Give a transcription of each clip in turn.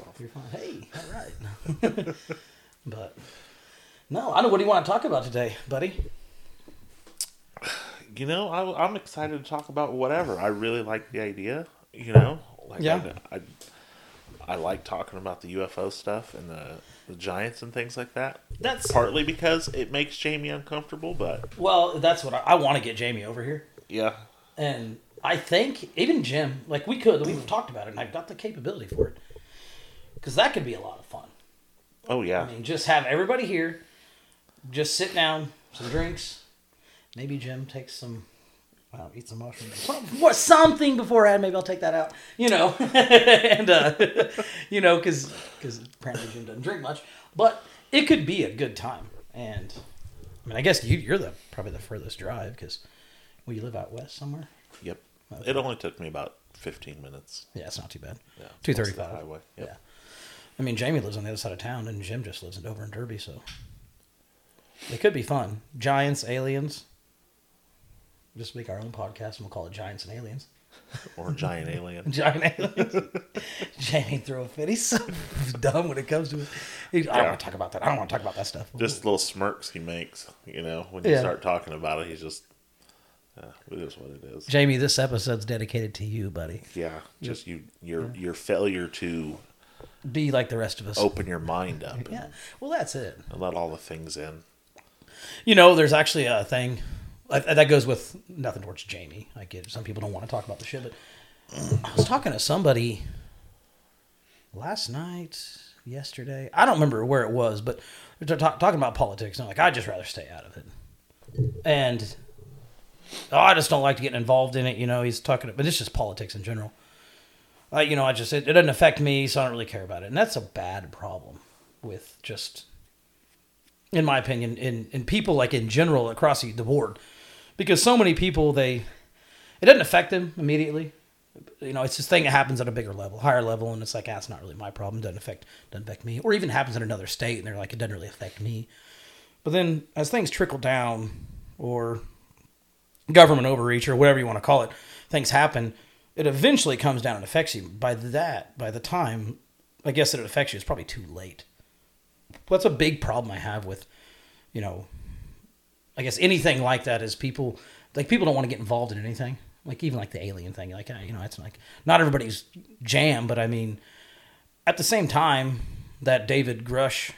Take my clothes off. Hey, all right. but no, I know. What do you want to talk about today, buddy? You know, I, I'm excited to talk about whatever. I really like the idea. You know, like Yeah. I, I, I like talking about the UFO stuff and the, the giants and things like that. That's- partly because it makes Jamie uncomfortable, but Well, that's what I, I want to get Jamie over here, yeah, and I think even Jim, like we could, we've talked about it, and I've got the capability for it, because that could be a lot of fun. oh yeah, I mean, just have everybody here, just sit down, some drinks, maybe Jim takes some. Wow, eat some mushrooms. Some- What something beforehand? Maybe I'll take that out. You know, and uh, you know, because because apparently Jim doesn't drink much, but it could be a good time. And I mean, I guess you, you're the probably the furthest drive because well, you live out west somewhere. yep. It only took me about 15 minutes. Yeah, it's not too bad. Yeah, two close the five. highway. Yep. Yeah. I mean, Jamie lives on the other side of town, and Jim just lives in over in Derby, so it could be fun. Giants, aliens. Just make our own podcast, and we'll call it Giants and Aliens. Or giant alien. Giant aliens. Jamie throw a fit. He's so dumb when it comes to it. He, I don't want to talk about that. I don't want to talk about that stuff. Just little smirks he makes, you know, when you Yeah. start talking about it. He's just, yeah, it is what it is. Jamie, this episode's dedicated to you, buddy. Yeah, just you your your failure to Be like the rest of us. open your mind up Yeah. Well, that's it. and let all the things in. You know, there's actually a thing like, that goes with nothing towards Jamie. I get some people don't want to talk about the shit, but I was talking to somebody last night, yesterday. I don't remember where it was, but they're ta- talking about politics. And I'm like, I'd just rather stay out of it. And oh, I just don't like to get involved in it. You know, he's talking, but it's just politics in general. You know, I just it, it doesn't affect me, so I don't really care about it, and that's a bad problem with just in my opinion, in, in people like in general across the the board, because so many people they it doesn't affect them immediately. You know, it's this thing that happens at a bigger level, higher level, and it's like, ah, it's not really my problem. Doesn't affect doesn't affect me, or even happens in another state, and they're like, it doesn't really affect me. But then as things trickle down, or government overreach, or whatever you want to call it, things happen. It eventually comes down and affects you. By that, by the time, I guess that it affects you, it's probably too late that's a big problem I have with, you know, I guess anything like that is people like people don't want to get involved in anything. Like even like the alien thing, like you know, it's like not everybody's jam, but I mean, at the same time, that David Grusch, I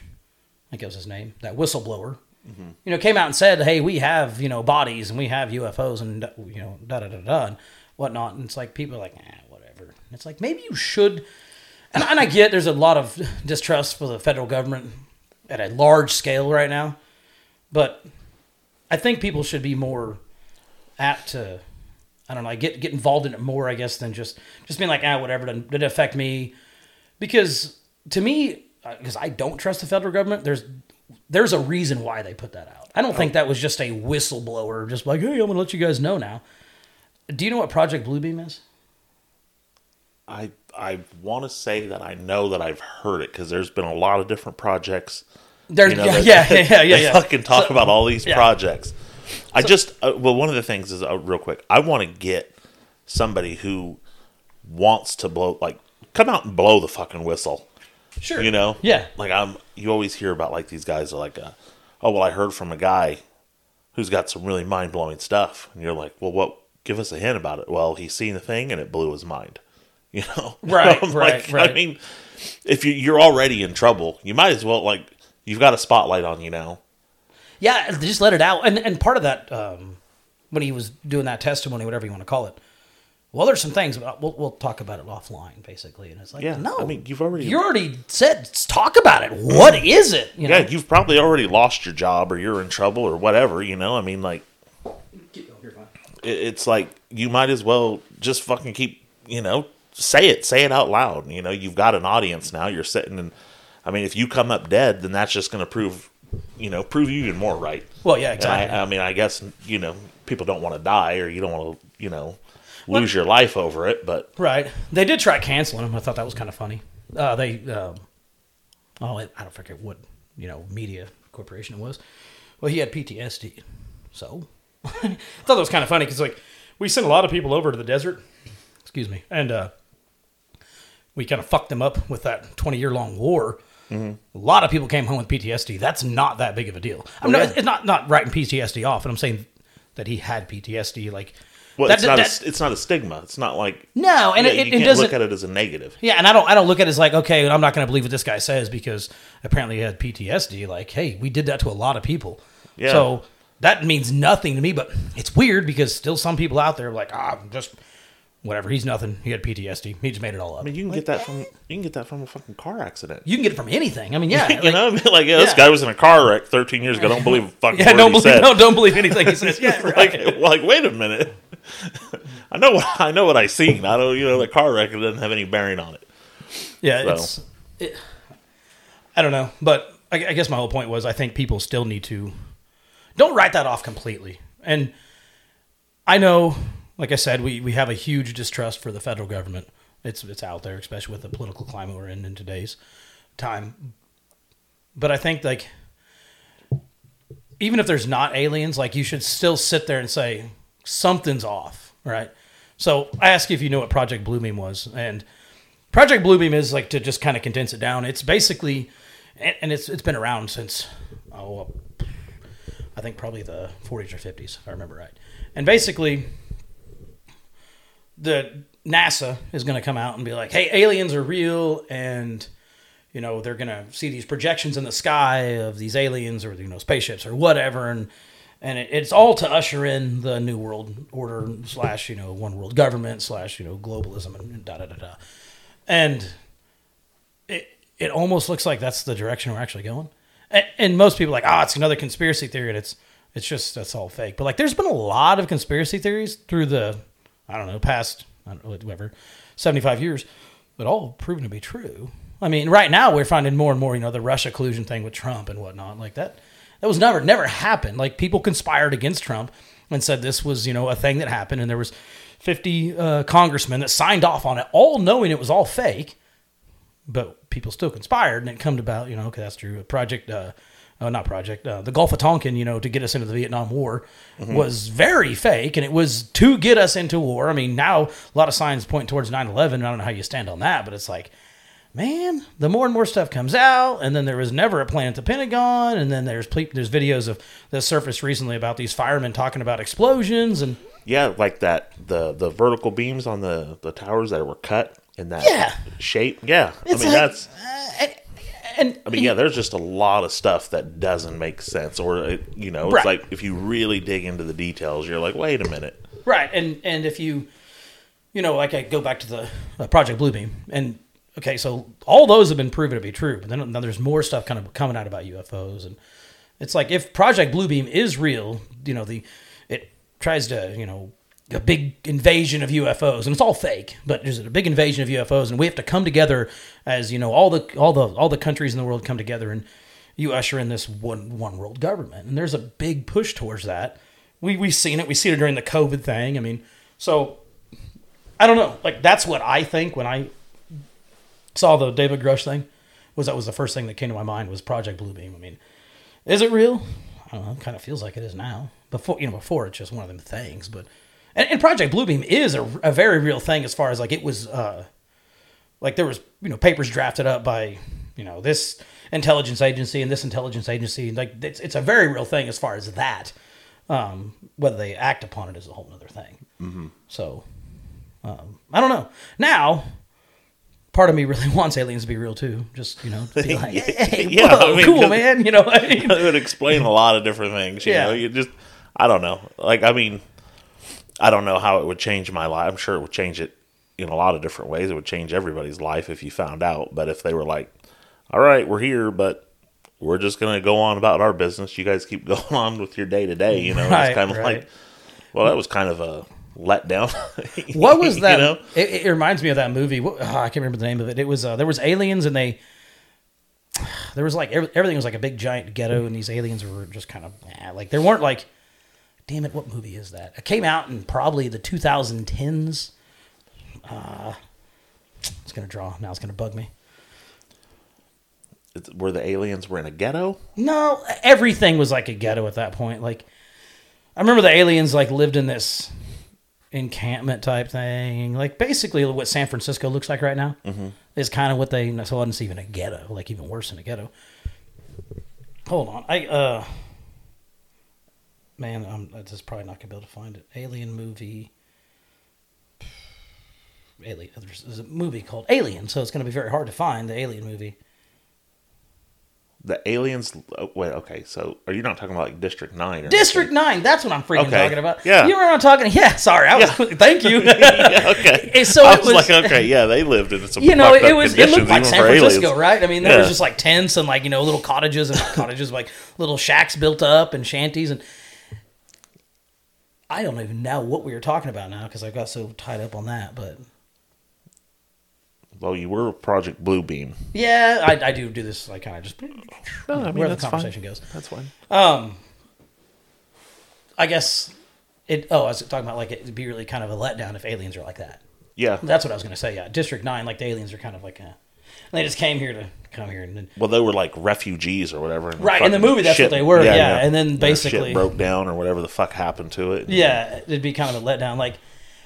think that was his name, that whistleblower, mm-hmm. you know, came out and said, "Hey, we have you know bodies and we have UFOs and you know da da da da whatnot." And it's like people are like, "Ah, whatever." And it's like maybe you should. And, and I get there's a lot of distrust for the federal government at a large scale right now, but I think people should be more apt to, I don't know, get get involved in it more, I guess, than just just being like, ah, whatever, did it affect me? Because to me, because I don't trust the federal government, there's there's a reason why they put that out. I don't think that was just a whistleblower, just like, hey, I'm gonna let you guys know now. Do you know what Project Bluebeam is? I I want to say that I know that I've heard it because there's been a lot of different projects. There's you know, yeah, yeah, yeah, yeah, yeah, yeah. fucking talk So- about all these yeah. projects. I just uh, well, one of the things is uh, real quick. I want to get somebody who wants to blow like come out and blow the fucking whistle. Sure. You know, Yeah. Like I'm, you always hear about like these guys are like, uh, oh well, I heard from a guy who's got some really mind blowing stuff, and you're like, well, what? Give us a hint about it. Well, he's seen a thing and it blew his mind. You know, Right, right, like, right. I mean, if you, you're already in trouble, you might as well like you've got a spotlight on you now. Yeah, just let it out. And and part of that, um, when he was doing that testimony, whatever you want to call it, well, there's some things. But we'll we'll talk about it offline, basically. And it's like, Yeah, no, I mean, you've already- you already said talk about it. What is it? You know? Yeah, you've probably already lost your job or you're in trouble or whatever. You know, I mean, like it's like you might as well just fucking keep, you know, say it, say it out loud. You know, you've got an audience now. You're sitting and, I mean, if you come up dead, then that's just going to prove, you know, prove you even more right. Well, yeah, exactly. I, I mean, I guess you know people don't want to die or you don't want to, you know, lose your life over it. But Right. They did try canceling him. I thought that was kind of funny. Uh, they, um, oh, I I don't forget what you know media corporation it was. Well, he had PTSD, so I thought that was kind of funny because like we sent a lot of people over to the desert. Excuse me, and uh, we kind of fucked them up with that twenty year long war. Mm-hmm. A lot of people came home with PTSD. That's not that big of a deal. I'm Well, not, yeah. it's not not writing PTSD off, and I'm saying that he had PTSD. Like, well, that- it's not that- a, it's not a stigma. It's not like No, and yeah, it- you it can't doesn't- look at it as a negative. Yeah, and I don't I don't look at it as like, okay, I'm not going to believe what this guy says because apparently he had PTSD. Like, hey, we did that to a lot of people. Yeah. So that means nothing to me, but it's weird because still some people out there are like, ah, just whatever. He's nothing. He had PTSD. He just made it all up. I mean, you can get that from you can get that from a fucking car accident. You can get it from anything. I mean, yeah, you like- know, I mean, like yeah, this guy was in a car wreck 13 years ago. Don't believe a fucking yeah, word don't he believe said. no, don't believe anything he says. Yeah, right. like, like, wait a minute. I know what I know what I seen. I don't, you know, the car wreck doesn't have any bearing on it. Yeah, So. it's. It, I don't know, but I, I guess my whole point was I think people still need to don't write that off completely. And I know, like I said, we, we have a huge distrust for the federal government. It's it's out there, especially with the political climate we're in in today's time. But I think like even if there's not aliens, like you should still sit there and say something's off, right? So I ask you if you know what Project Bluebeam was, and Project Bluebeam is like to just kind of condense it down. It's basically, and, and it's it's been around since oh, I think probably the 40s or 50s, if I remember right. And basically, the NASA is going to come out and be like, "Hey, aliens are real," and you know they're going to see these projections in the sky of these aliens or you know spaceships or whatever, and and it, it's all to usher in the new world order slash you know one world government slash you know globalism and da da da da, and it it almost looks like that's the direction we're actually going. And, most people are like, oh, it's another conspiracy theory, and it's it's just that's all fake. But like, there's been a lot of conspiracy theories through the I don't know past I don't know whatever seventy five years, but all proven to be true. I mean, right now we're finding more and more, you know, the Russia collusion thing with Trump and whatnot, like that. That was never never happened. Like people conspired against Trump and said this was, you know, a thing that happened, and there was fifty uh, congressmen that signed off on it, all knowing it was all fake but people still conspired, and it come about, you know, okay, that's true. Project, uh, uh, not project, uh, the Gulf of Tonkin, you know, to get us into the Vietnam War was very fake, and it was to get us into war. I mean, now a lot of signs point towards 9-11. I don't know how you stand on that, but it's like, man, the more and more stuff comes out, and then there was never a plan at the Pentagon, and then there's ple- there's videos of that surfaced recently about these firemen talking about explosions, and Yeah, like that the the vertical beams on the the towers that were cut in that Yeah. shape. Yeah, I mean like- that's. and I mean, yeah, there's just a lot of stuff that doesn't make sense, or you know, it's Right. like if you really dig into the details, you're like, wait a minute. Right, and and if you, you know, like I go back to the uh, Project Bluebeam, and okay, so all those have been proven to be true, but then, then there's more stuff kind of coming out about UFOs, and it's like if Project Bluebeam is real, you know, the it tries to, you know, a big invasion of UFOs, and it's all fake, but there's a big invasion of UFOs, and we have to come together as you know, all the all the all the countries in the world come together, and you usher in this one one world government, and there's a big push towards that. We we've seen it. We seen it during the COVID thing. I mean, so I don't know. Like that's what I think when I saw the David Grusch thing. Was that was the first thing that came to my mind was Project Bluebeam. I mean, is it real? I don't know. It kind of feels like it is now. Before you know, before it's just one of them things. But and, and Project Bluebeam is a, a very real thing as far as like it was. uh Like there was you know papers drafted up by you know this intelligence agency and this intelligence agency. Like it's it's a very real thing as far as that. Um, whether they act upon it is a whole other thing. So um, I don't know. Now, part of me really wants aliens to be real too. Just you know, to be like, hey, Yeah, whoa, I mean, cool man. You know, I mean? it would explain a lot of different things. You Yeah. know, you just I don't know. Like I mean, I don't know how it would change my life. I'm sure it would change it in a lot of different ways. It would change everybody's life if you found out. But if they were like, "All right, we're here, but we're just gonna go on about our business. You guys keep going on with your day to day," you know, Right, it's kind of right. like, well, that was kind of a letdown. What was that? you know? it, it reminds me of that movie. Oh, I can't remember the name of it. It was uh, there was aliens and they there was like every, everything was like a big giant ghetto and these aliens were just kind of like there weren't like damn it what movie is that? It came out in probably the 2010s. Uh, it's gonna draw now. It's gonna bug me. It's, where the aliens were in a ghetto. No, everything was like a ghetto at that point. Like, I remember the aliens like lived in this encampment type thing. Like, basically, what San Francisco looks like right now is kind of what they. So it's even a ghetto. Like, even worse than a ghetto. Hold on, I uh, man, I'm just probably not gonna be able to find it. Alien movie. Alien. There's, there's a movie called Alien, so it's going to be very hard to find the Alien movie. The aliens. Oh, wait, okay. So are you not talking about like District Nine? Or District Nine. That's what I'm freaking Okay. talking about. Yeah. you remember I'm talking? Yeah, sorry. I was. Thank you. yeah, okay. So I it was, was- like, okay, yeah, they lived in some. you know, it was. It looked like San Francisco, aliens. right? I mean, there was just like tents and like you know little cottages and cottages, like little shacks built up and shanties and. I don't even know what we were talking about now because I got so tied up on that. But Well, you were Project Bluebeam. yeah, I, I do do this. I kind of just No, I mean, where the that's fine. conversation goes. That's fine. Um, I guess it. Oh, I was talking about like it'd be really kind of a letdown if aliens are like that. Yeah. That's what I was going to say. Yeah, District Nine, like the aliens are kind of like, uh, they just came here to come here and then Well, they were like refugees or whatever. and Right, in the movie, that's what they were, yeah, and then Their shit basically- broke down or whatever the fuck happened to it. yeah, it'd be kind of a letdown. Like,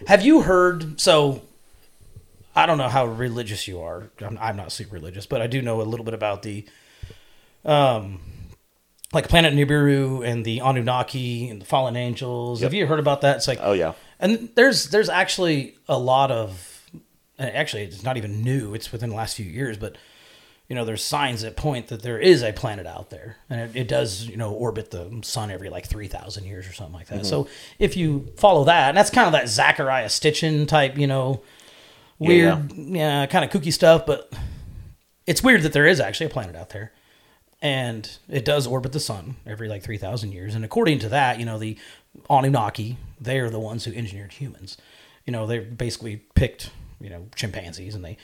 have you heard? So, I don't know how religious you are. I'm, I'm not super religious, but I do know a little bit about the, um, like Planet Nibiru and the Anunnaki and the fallen angels. Have you heard about that? It's like, Oh yeah. And there's there's actually a lot of and Uh, actually it's not even new. It's within the last few years, but you know there's signs that point that there is a planet out there, and it, it does you know orbit the sun every like three thousand years or something like that. Mm-hmm. So if you follow that, and that's kind of that Zecharia Sitchin type, you know, weird, yeah, kind of kooky stuff, but it's weird that there is actually a planet out there and it does orbit the sun every like 3000 years and according to that you know the anunnaki they are the ones who engineered humans you know they basically picked you know chimpanzees and they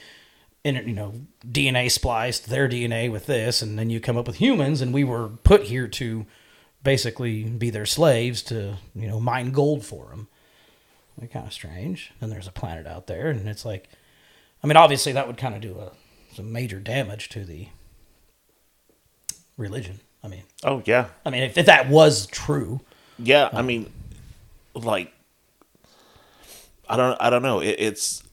in you know dna spliced their dna with this and then you come up with humans and we were put here to basically be their slaves to you know mine gold for them they're kind of strange and there's a planet out there and it's like i mean obviously that would kind of do a, some major damage to the religion. I mean, Oh yeah. I mean, if, if that was true, Yeah, I um, mean, like, I don't, I don't know. It, it's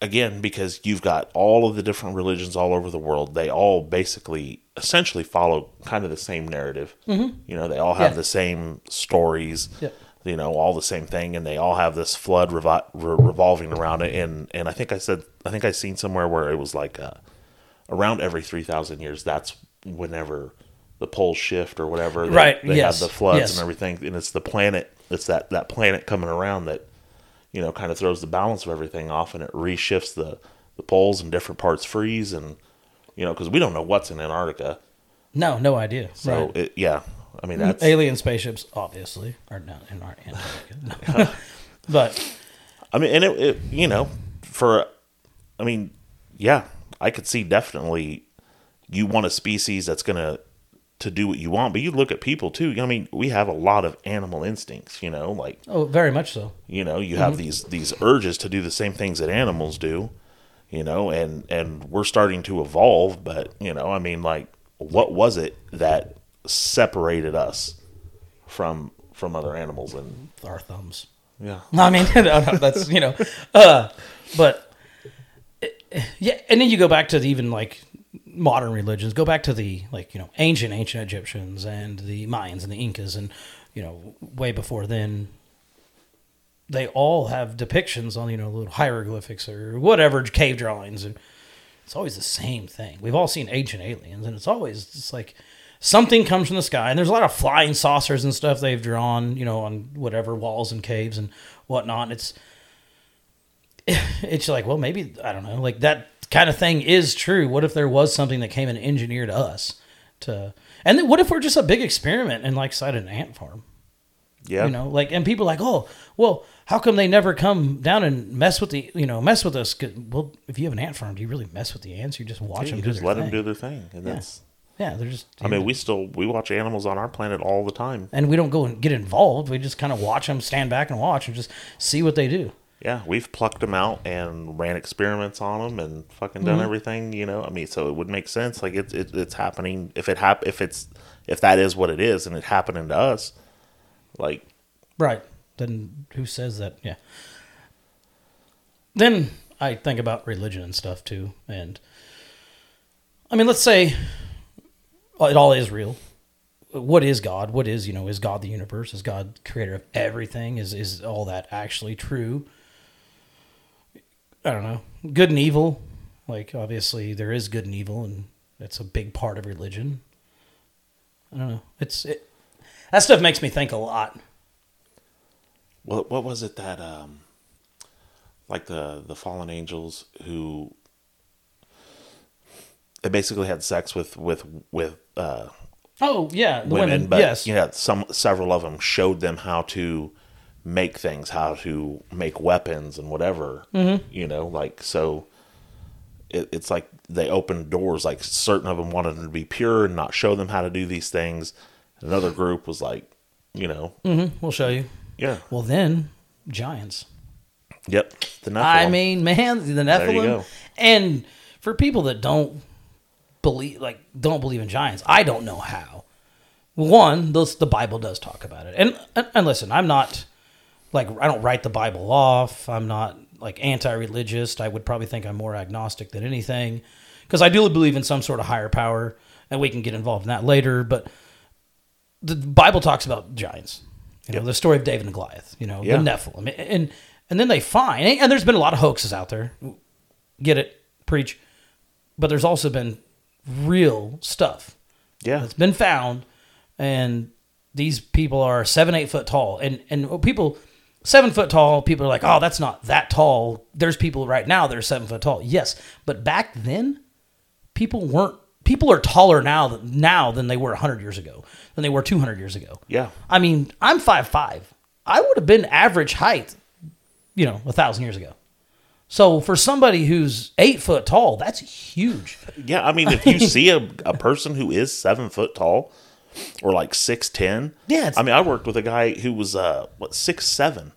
again because you've got all of the different religions all over the world. They all basically, essentially, follow kind of the same narrative. Mm-hmm. You know, they all have Yeah. the same stories. Yep. You know, all the same thing, and they all have this flood re- revolving around it. And and I think I said, I think I seen somewhere where it was like uh, around every three thousand years. That's whenever the poles shift or whatever. They, Right, They yes, have the floods yes. and everything, and it's the planet. It's that that planet coming around that you know kind of throws the balance of everything off, and it reshifts the the poles and different parts freeze, and you know because we don't know what's in Antarctica. no, no idea. So Right. it, yeah, I mean mm, that's alien spaceships obviously are not in our Antarctica, no. but I mean, and it, it you know for I mean yeah, I could see definitely you want a species that's gonna to do what you want, but you look at people too. I mean, we have a lot of animal instincts, you know, like oh, very much so. you know you have these these urges to do the same things that animals do you know and and we're starting to evolve but you know i mean like what was it that separated us from from other animals and Our thumbs. yeah No, I mean, no, no, that's you know, uh, but eh, yeah, and then you go back to the, even like modern religions. Go back to the like you know ancient ancient Egyptians and the Mayans and the Incas and you know way before then. They all have depictions on you know little hieroglyphics or whatever cave drawings and it's always the same thing. We've all seen Ancient Aliens, and it's always just like something comes from the sky, and there's a lot of flying saucers and stuff they've drawn, you know, on whatever walls and caves and whatnot. And it's it's like, well, maybe I don't know, like that kind of thing is true. What if there was something that came and engineered us to? And then what if we're just a big experiment and like side an ant farm? Yeah. You know, like, and people are like, oh, well, how come they never come down and mess with the, you know, mess with us? Well, if you have an ant farm, do you really mess with the ants? You just watch Yeah, them you just let thing. them do their thing, and Yeah. that's. Yeah, they're just. I mean, we still we watch animals on our planet all the time. and we don't go and get involved. We just kind of watch them, stand back and watch, and just see what they do. Yeah, we've plucked them out and ran experiments on them and fucking done Mhm. everything. You know, I mean, so it would make sense. Like it's it, it's happening. If it hap- if it's if that is what it is, and it happening to us, like Right. Then who says that? Yeah. Then I think about religion and stuff too. And I mean, let's say it all is real. What is God? What is, you know, is God the universe? Is God creator of everything? Is is all that actually true? I don't know. Good and evil. Like obviously there is good and evil and it's a big part of religion. I don't know. It's it, that stuff makes me think a lot. what what was it that um like the the fallen angels who they basically had sex with with with uh Oh yeah, the women, women. but yes. yeah some several of them showed them how to make things, how to make weapons and whatever. Mhm. You know, like so. It, it's like they opened doors. Like certain of them wanted them to be pure and not show them how to do these things. Another group was like, you know, hmm We'll show you. Yeah. Well, then giants. yep, the Nephilim. I mean, man, the Nephilim. And for people that don't believe, like, don't believe in giants, I don't know how. One, those, the Bible does talk about it, and, and and listen, I'm not like I don't write the Bible off. I'm not like anti-religious. I would probably think I'm more agnostic than anything because I do believe in some sort of higher power, and we can get involved in that later. But the Bible talks about giants. You know, the story of David and Goliath. You know, Yeah. the Nephilim, and and then they find, and there's been a lot of hoaxes out there. Get it, preach. But there's also been real stuff. Yeah. it's been found, and these people are seven, eight foot tall, and and people. Seven foot tall, people are like, oh, that's not that tall. There's people right now that are seven foot tall. Yes, but back then, people weren't. People are taller now than now than they were hundred years ago, than they were two hundred years ago. Yeah. I mean, I'm five five. I would have been average height, you know, a thousand years ago. So for somebody who's eight foot tall, that's huge. Yeah, I mean, if you see a, a person who is seven foot tall or like six ten, Yeah, I mean, I worked with a guy who was uh what six seven.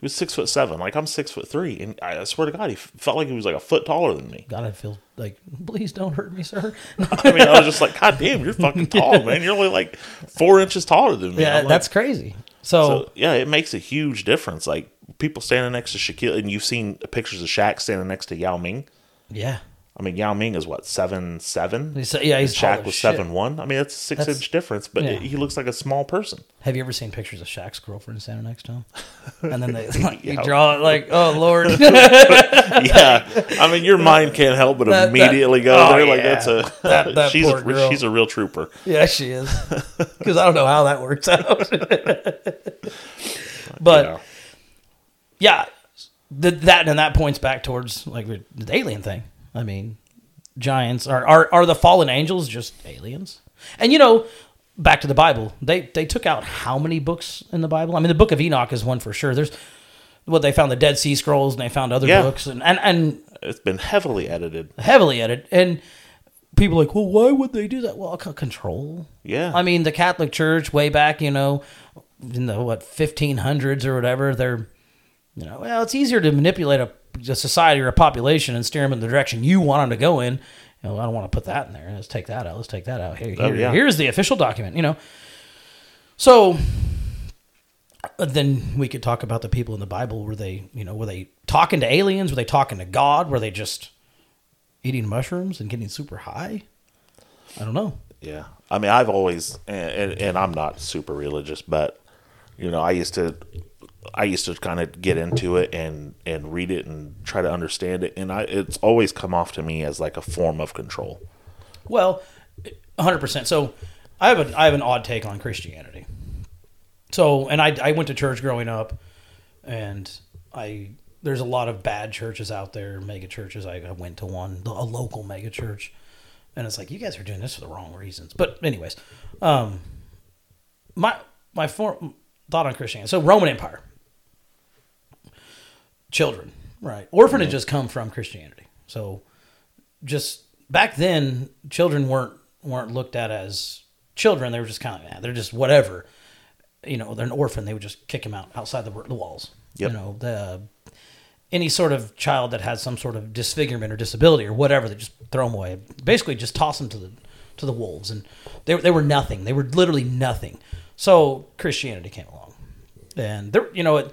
He was six foot seven. Like I'm six foot three, and I, I swear to God, he f- felt like he was like a foot taller than me. God, I feel like, please don't hurt me, sir. I mean, I was just like, God damn, you're fucking tall, man. You're only like four inches taller than me. Yeah, like- that's crazy. So, So yeah, it makes a huge difference. Like people standing next to Shaquille, and you've seen pictures of Shaq standing next to Yao Ming. yeah, I mean, Yao Ming is what seven seven. He's- yeah, he's Shaq was seven one. I mean, that's a six That's- inch difference, but yeah. he looks like a small person. have you ever seen pictures of Shaq's girlfriend standing next to him? And then they like, you Yeah. draw it like, oh lord, yeah, I mean, your mind can't help but That- that- immediately go oh, there. Like that's a That- that she's a girl. she's a real trooper. Yeah, she is. Because I don't know how that works out. but Yeah. yeah, th- that and that points back towards like the the alien thing. I mean, giants are are are the fallen angels just aliens? And you know, back to the Bible, they they took out how many books in the Bible? I mean, the Book of Enoch is one for sure. There's what they found the Dead Sea Scrolls and they found other Yeah. books and and and It's been heavily edited. heavily edited and. People are like, well, why would they do that? Well, control. Yeah. I mean, the Catholic Church way back, you know, in the what 1500s or whatever, they're, you know, well, it's easier to manipulate a, a society or a population and steer them in the direction you want them to go in. You know, I don't want to put that in there. Let's take that out. Let's take that out. Here, Oh, here- yeah. here's the official document. You know, so then we could talk about the people in the Bible. Were they, you know, were they talking to aliens? Were they talking to God? Were they just eating mushrooms and getting super high? I don't know. Yeah, I mean, I've always, and, and, and I'm not super religious, but you know, I used to I used to kind of get into it and and read it and try to understand it, and I it's always come off to me as like a form of control. Well, 100%. So I have a I have an odd take on Christianity. So, and I I went to church growing up and I there's a lot of bad churches out there, mega churches. I, I went to one, a local mega church. And it's like you guys are doing this for the wrong reasons. But anyways, um my my for, thought on Christianity. So Roman Empire. Children, right? Orphanages come from Christianity. So just back then children weren't weren't looked at as children. They were just kind of yeah, they're just whatever. You know they're an orphan. They would just kick them out outside the, the walls. Yep. you know the any sort of child that has some sort of disfigurement or disability or whatever they just throw them away. Basically just toss them to the to the wolves. And they, they were nothing. They were literally nothing. So christianity came along. And there you know it,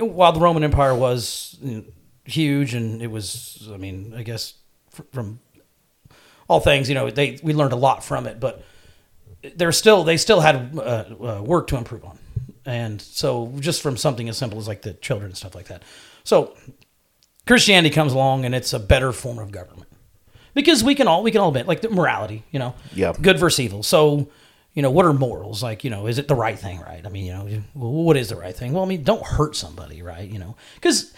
while the roman empire was you know, huge and it was i mean i guess from all things, you know, they we learned a lot from it, but they're still they still had uh, uh, work to improve on, and so just from something as simple as like the children and stuff like that. So Christianity comes along and it's a better form of government because we can all we can all admit like the morality, you know, Yeah. good versus evil. So you know, what are morals? Like, you know, is it the right thing, right? I mean, you know, what is the right thing? Well, I mean, don't hurt somebody, right? You know, because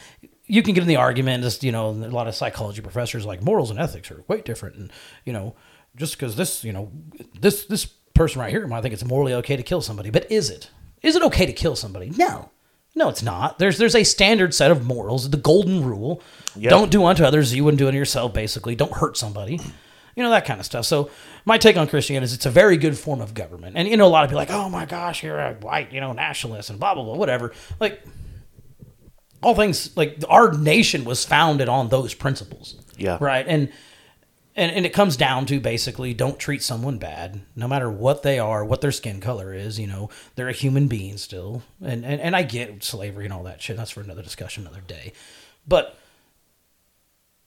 you can get in the argument, just, you know, a lot of psychology professors like morals and ethics are quite different. And, you know, just because this, you know, this, this person right here might think it's morally okay to kill somebody, but is it? Is it okay to kill somebody? No. No, it's not. There's there's a standard set of morals, the golden rule. Yeah. Don't do unto others as you wouldn't do unto yourself, basically. Don't hurt somebody. You know, that kind of stuff. So my take on Christianity is it's a very good form of government. And you know, a lot of people are like, oh my gosh, you're a white, you know, nationalist and blah blah blah, whatever. Like all things like our nation was founded on those principles. Yeah. Right. And and, and it comes down to basically don't treat someone bad, no matter what they are, what their skin color is. You know, they're a human being still, and and, and I get slavery and all that shit. That's for another discussion, another day. But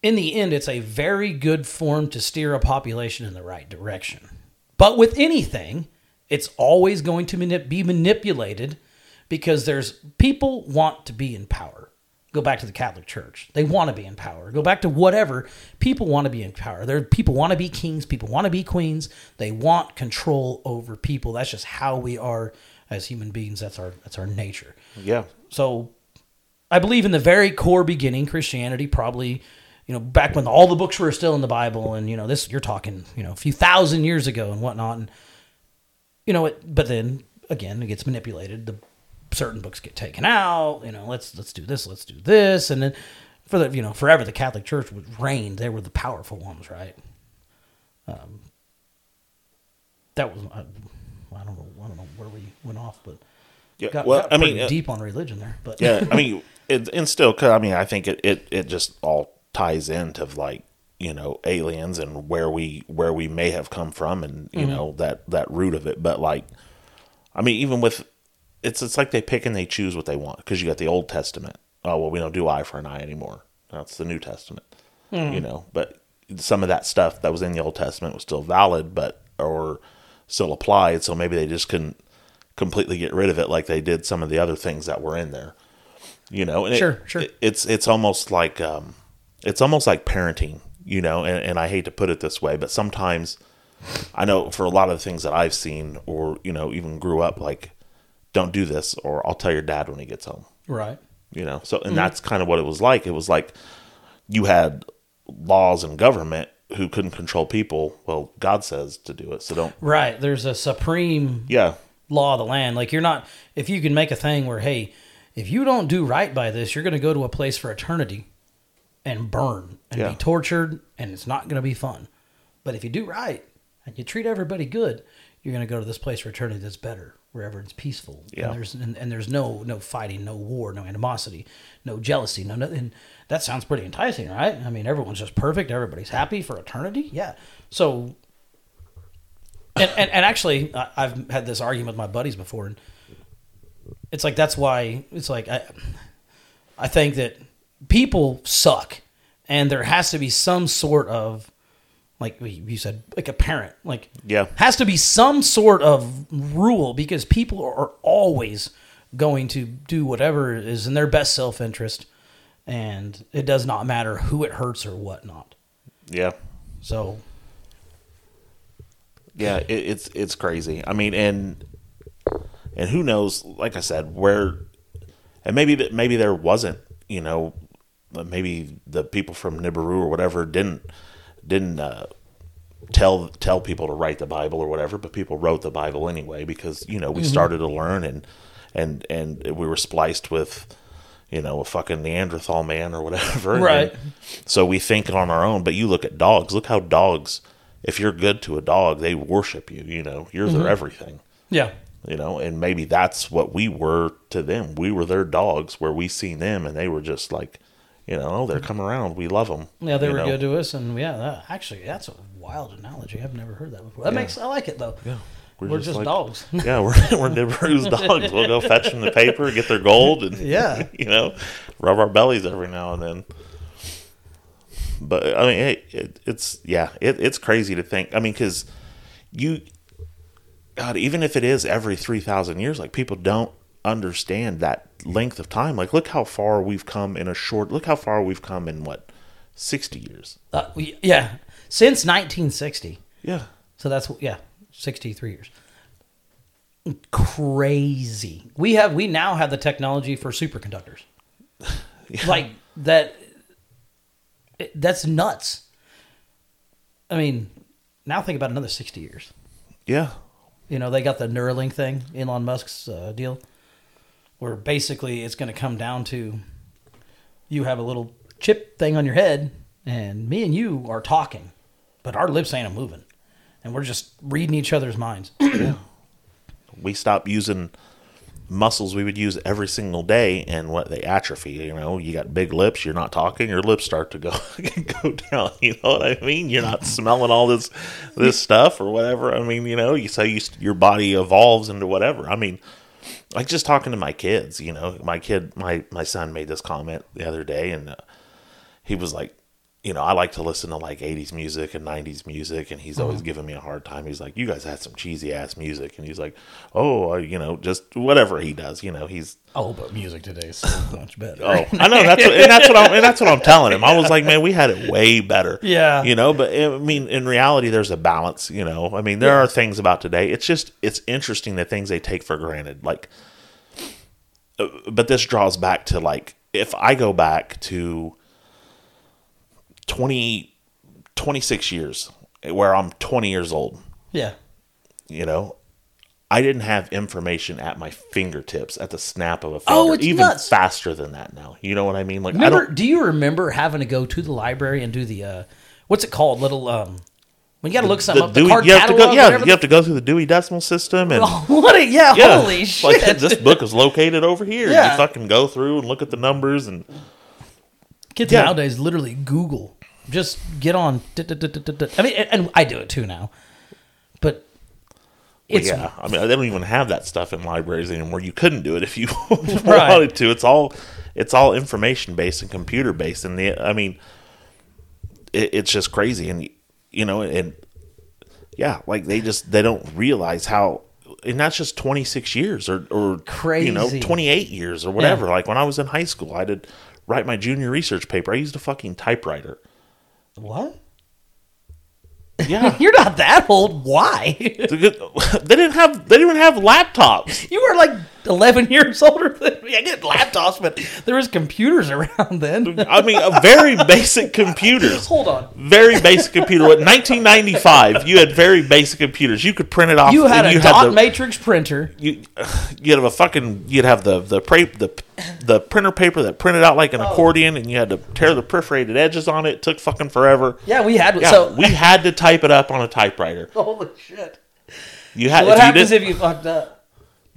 in the end, it's a very good form to steer a population in the right direction. But with anything, it's always going to manip- be manipulated because there's people want to be in power. Go back to the Catholic Church. They want to be in power. Go back to whatever. People want to be in power. There people want to be kings, people want to be queens. They want control over people. That's just how we are as human beings. That's our that's our nature. Yeah. So I believe in the very core beginning, Christianity probably, you know, back when all the books were still in the Bible, and you know, this you're talking, you know, a few thousand years ago and whatnot, and you know, it. But then again, it gets manipulated. The certain books get taken out. You know, let's let's do this, let's do this, and then for the you know forever the Catholic Church was reign. They were the powerful ones, right? Um, that was I, I don't know I don't know where we went off, but Yeah. got, well, got I pretty mean, uh, deep on religion there. But yeah, I mean, it, and still, cause I mean, I think it, it, it just all ties into like you know aliens and where we where we may have come from and you know that that root of it. But like, I mean, even with it's it's like they pick and they choose what they want because you got the Old Testament. Oh well, we don't do eye for an eye anymore. That's the New Testament. You know, but some of that stuff that was in the Old Testament was still valid, but or still applied. So maybe they just couldn't completely get rid of it like they did some of the other things that were in there you know and it- Sure, sure. it- it's it's almost like um it's almost like parenting you know and, and i hate to put it this way but sometimes i know for a lot of the things that i've seen or you know even grew up like don't do this or i'll tell your dad when he gets home right. you know so and mm-hmm. that's kind of what it was like it was like you had laws and government who couldn't control people well god says to do it so don't Right. There's a supreme yeah law of the land. Like you're not if you can make a thing where, hey, if you don't do right by this, you're gonna go to a place for eternity and burn and Yeah. be tortured and it's not gonna be fun. But if you do right and you treat everybody good, you're gonna go to this place for eternity that's better, wherever it's peaceful. Yeah. And there's and, and there's no no fighting, no war, no animosity, no jealousy, no nothing. That sounds pretty enticing, right? I mean, everyone's just perfect, everybody's happy for eternity. Yeah. So and, and, and actually, I've had this argument with my buddies before, and it's like that's why it's like I, I think that people suck, and there has to be some sort of like you said, like a parent, like Yeah. has to be some sort of rule because people are always going to do whatever is in their best self interest, and it does not matter who it hurts or whatnot. Yeah. So Yeah, it, it's it's crazy. I mean, and and who knows? Like I said, where and maybe that maybe there wasn't. You know, maybe the people from Nibiru or whatever didn't didn't uh, tell tell people to write the Bible or whatever, but people wrote the Bible anyway because you know we Mhm. started to learn and and and we were spliced with you know a fucking Neanderthal man or whatever, and- Right. so we think on our own. But you look at dogs. Look how dogs. If you're good to a dog, they worship you. You know, you're Mhm. their everything. Yeah. You know, and maybe that's what we were to them. We were their dogs, where we seen them, and they were just like, you know, they're coming around. We love them. yeah, they were know? good to us, and yeah, that, actually, that's a wild analogy. I've never heard that before. That Yeah. makes I like it though. Yeah. We're, just, like- dogs. yeah, we're we're Nibiru's dogs. We'll go fetch them the paper, get their gold, and Yeah. you know, rub our bellies every now and then. But I mean, hey, it, it's yeah, it, it's crazy to think. I mean, because you, God, even if it is every three thousand years, like people don't understand that length of time. Like, look how far we've come in a short. Look how far we've come in what sixty years. Uh, yeah, since 1960. Yeah. So that's yeah, 63 years. Crazy. We have we now have the technology for superconductors. Like that. that's nuts. I mean, now think about another 60 years. Yeah. You know, they got the Neuralink thing, Elon Musk's uh, deal, where basically it's going to come down to you have a little chip thing on your head, and me and you are talking, but our lips ain't a moving, and we're just reading each other's minds. we stop using muscles we would use every single day and what they atrophy you know? You got big lips you're not talking your lips start to go go down you know what i mean? You're not smelling all this this stuff or whatever i mean you know? You say you, your body evolves into whatever. I mean like just talking to my kids you know? My kid my my son made this comment the other day and uh, he was like you know, I like to listen to like 80s music and 90s music, and he's always Mhm. giving me a hard time. He's like, You guys had some cheesy ass music. And he's like, Oh, uh, you know, just whatever he does, you know, he's. Oh, but music today is so much better. Oh, I know that's what, and that's what I'm and that's what I'm telling him. I was like, man, we had it way better. Yeah. you know, but I mean, in reality, there's a balance. You know, I mean, there Yeah. are things about today. It's just it's interesting the things they take for granted. Like, uh, but this draws back to like if I go back to 20, 26 years where I'm 20 years old Yeah. you know i didn't have information at my fingertips at the snap of a finger Oh, it's even nuts. faster than that now you know what i mean like i don't Do you remember having to go to the library and do the uh, what's it called? Little um, when you got to look something up. The card you have to catalog. go yeah whatever you have to go through the dewey decimal system and Oh, what a- yeah, holy like, shit. this book is located over here Yeah. you fucking go through and look at the numbers and Kids Yeah. nowadays literally Google. Just get on. I mean, and I do it too now. But it's yeah, I mean, they don't even have that stuff in libraries anymore. You couldn't do it if you Right. wanted to. It's all it's all information based and computer based, and the I mean, it, it's just crazy, and you know, and yeah, like they just they don't realize how, and that's just twenty six years or or you know twenty eight years or whatever. Yeah. Like when I was in high school, I did write my junior research paper. I used a fucking typewriter. what? Yeah, You're not that old. Why? they didn't have they didn't even have laptops. you were like 11 years older than me. I get laptops, but there was computers around then. I mean, a very basic computers. Hold on. Very basic computer. What 1995? You had very basic computers. You could print it off. You had a dot the, matrix printer. You you'd have a fucking. You'd have the the the the printer paper that printed out like an Oh. accordion, and you had to tear the perforated edges on it. It took fucking forever. Yeah, we had Yeah, so. we had to type it up on a typewriter. Holy shit! You had. What if you happens didn't- if you fucked up?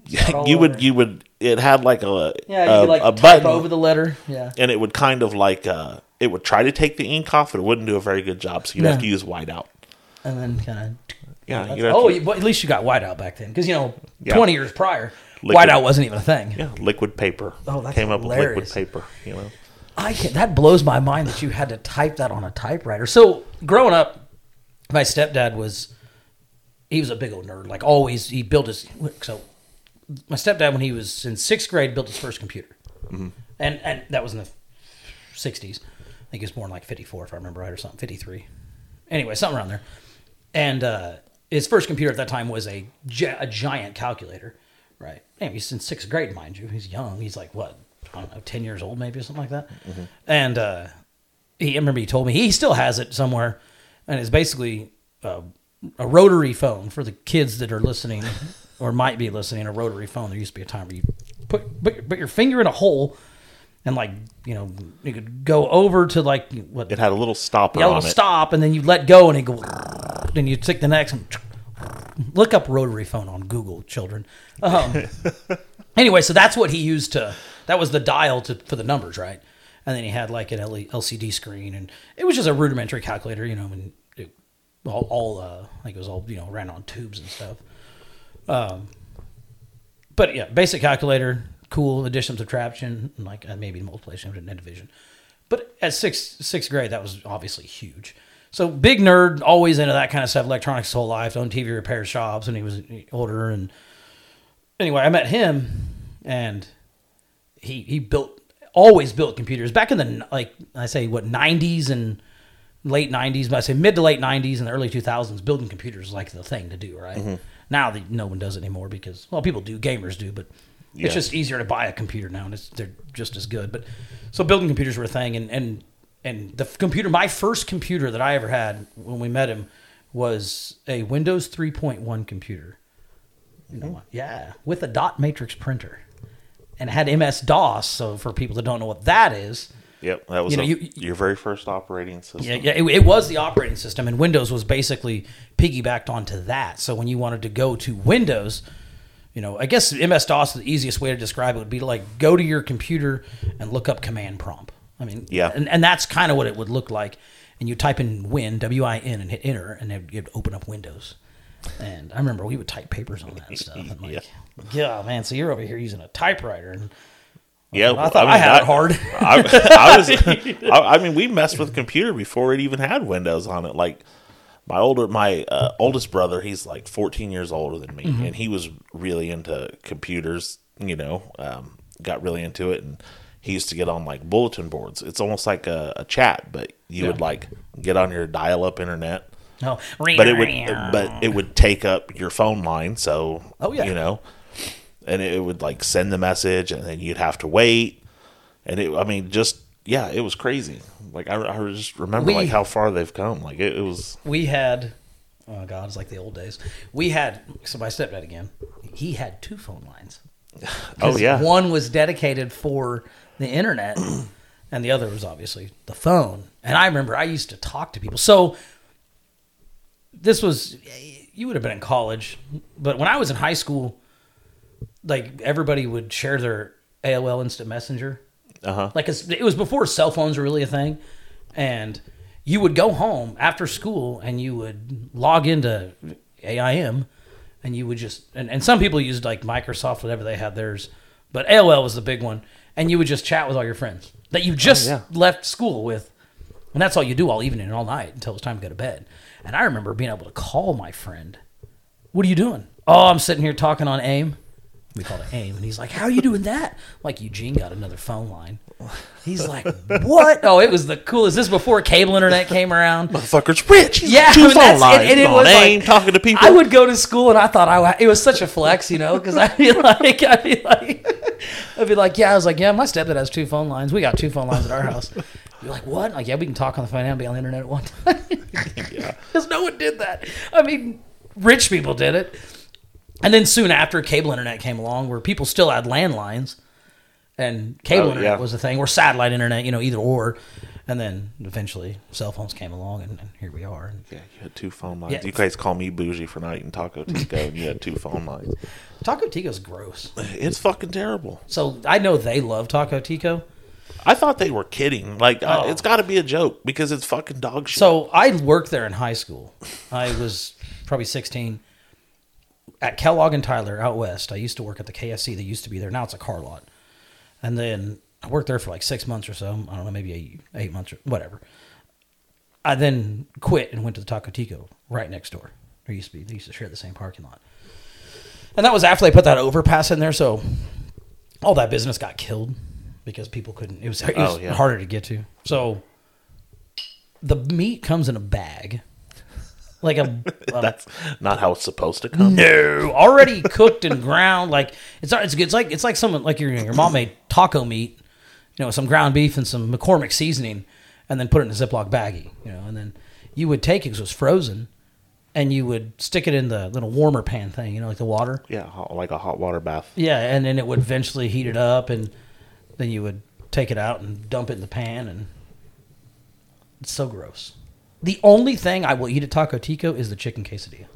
You would you would it had like a Yeah, you a, like a type button over the letter. Yeah. and it would kind of like uh it would try to take the ink off but it wouldn't do a very good job so you'd have to use whiteout and then kind yeah of. you'd Oh, to- you, but at least you got whiteout back then, because you know, Yeah. twenty years prior, Liquid- whiteout wasn't even a thing. yeah liquid paper Oh, that's came up with liquid paper you know I can That blows my mind that you had to type that on a typewriter. So growing up, my stepdad was he was a big old nerd. Like always, he built his so my stepdad when he was in sixth grade built his first computer, Mm-hmm. and and that was in the '60s. I think he was born like '54 if I remember right or something, '53. Anyway, something around there. And uh, his first computer at that time was a gi- a giant calculator, right? And he's in sixth grade, mind you. He's young. He's like what I don't know, ten years old maybe or something like that. And uh, he I remember he told me he still has it somewhere, and it's basically uh, a rotary phone for the kids that are listening or might be listening. A rotary phone. There used to be a time where you put put, put your finger in a hole. And like you know, you could go over to like what It had a little stopper yeah, a on little it. stop, and then you let go, and it go. Then you take the next and look up rotary phone on Google, children. Um, anyway, so that's what he used to. That was the dial to for the numbers, right? And then he had like an LCD screen, and it was just a rudimentary calculator, you know, and it, all, all uh, like it was all you know ran on tubes and stuff. Um, but yeah, basic calculator, cool addition, subtraction, like uh, maybe multiplication and division. But at sixth sixth grade, that was obviously huge. So big nerd, always into that kind of stuff. Electronics his whole life, owned TV repair shops, and he was older. And anyway, I met him, and he he built always built computers back in the like I say what nineties and late nineties, but I say mid to late nineties and the early two thousands. Building computers was like the thing to do, right? Now that no one does it anymore because well, people do, gamers do, but Yeah. it's just easier to buy a computer now, and it's they're just as good. But so building computers were a thing, and and and the computer, my first computer that I ever had when we met him was a Windows three point one computer. You know mm-hmm. what? Yeah, with a dot matrix printer, and it had MS DOS. So for people that don't know what that is, Yep, that was You know, a- you- your very first operating system. yeah, yeah, it, it was the operating system, and Windows was basically piggybacked onto that. So when you wanted to go to Windows, you know, I guess MS DOS, the easiest way to describe it would be to like go to your computer and look up command prompt. I mean, Yeah. and, and that's kind of what it would look like. And you type in Win, W I N, and hit enter, and it would open up Windows. And I remember we would type papers on that stuff. And like, yeah. man, so you're over here using a typewriter. And Yeah, I thought I, had it hard. I, I was. I, I mean, we messed with the computer before it even had Windows on it. Like my older, my uh, oldest brother, he's like 14 years older than me, Mm-hmm. and he was really into computers. You know, um, got really into it, and he used to get on like bulletin boards. It's almost like a, a chat, but you would like get on your dial-up internet. oh, But it would, but it would take up your phone line. So, Oh, yeah. you know, and it would like send the message, and then you'd have to wait. And it, I mean, just yeah, it was crazy. Like I, I just remember We- like how far they've come. Like it, it was we had oh god it's like the old days we had so my stepdad again he had two phone lines oh yeah, one was dedicated for the internet and the other was obviously the phone and i remember i used to talk to people so this was you would have been in college but when i was in high school like everybody would share their aol instant messenger. Uh huh. like it's, it was before cell phones were really a thing. And you would go home after school and you would log into aim and you would just and, and some people used like microsoft whatever they had theirs but aol was the big one. And you would just chat with all your friends that you just yeah. left school with. And that's all you do all evening and all night until it's time to go to bed. And i remember being able to call my friend. What are you doing? Oh i'm sitting here talking on aim we called it AIM, and he's like, "How are you doing that?" I'm like Eugene got another phone line. He's like, "What?" Oh, it was the coolest. This is before cable internet came around. Motherfucker's rich. He's Yeah, got two I mean, phone that's- lines. and- and it on was AIM, like- talking to people. I would go to school, and I thought I it was such a flex, you know, because I'd be like, I'd be like, I'd be like, yeah, I was like, yeah, my stepdad has two phone lines. We got two phone lines at our house. You're like, what? Like, yeah, we can talk on the phone and be on the internet at one time. yeah. Because no one did that. I mean, rich people did it. And then soon after, cable internet came along where people still had landlines. And cable Oh, internet yeah. was a thing, or satellite internet, you know, either or. And then eventually cell phones came along, and, and here we are. And Yeah, you had two phone lines. Yeah. You guys call me bougie for not eating taco Tico, and you had two phone lines. Taco Tico's gross. It's fucking terrible. So I know they love Taco Tico. I thought they were kidding. Like Oh. it's got to be a joke because it's fucking dog shit. So I worked there in high school. I was probably 16 at Kellogg and Tyler out west. I used to work at the KFC that used to be there. Now it's a car lot. And then I worked there for like six months or so. I don't know, maybe eight, eight months or whatever. I then quit and went to the Taco Tico right next door. There used to be, they used to share the same parking lot. And that was after they put that overpass in there, so all that business got killed because people couldn't. It was, it oh, was Oh, yeah. harder to get to. So the meat comes in a bag, like a, a That's not how it's supposed to come. no, already cooked and ground. Like it's it's it's like it's like someone like your your mom made taco meat, you know, some ground beef and some McCormick seasoning, and then put it in a Ziploc baggie, you know, and then you would take it because it was frozen, and you would stick it in the little warmer pan thing, you know, like the water. Yeah, hot- like a hot water bath. Yeah, and then it would eventually heat it up, and then you would take it out and dump it in the pan, and it's so gross. The only thing I will eat at Taco Tico is the chicken quesadilla.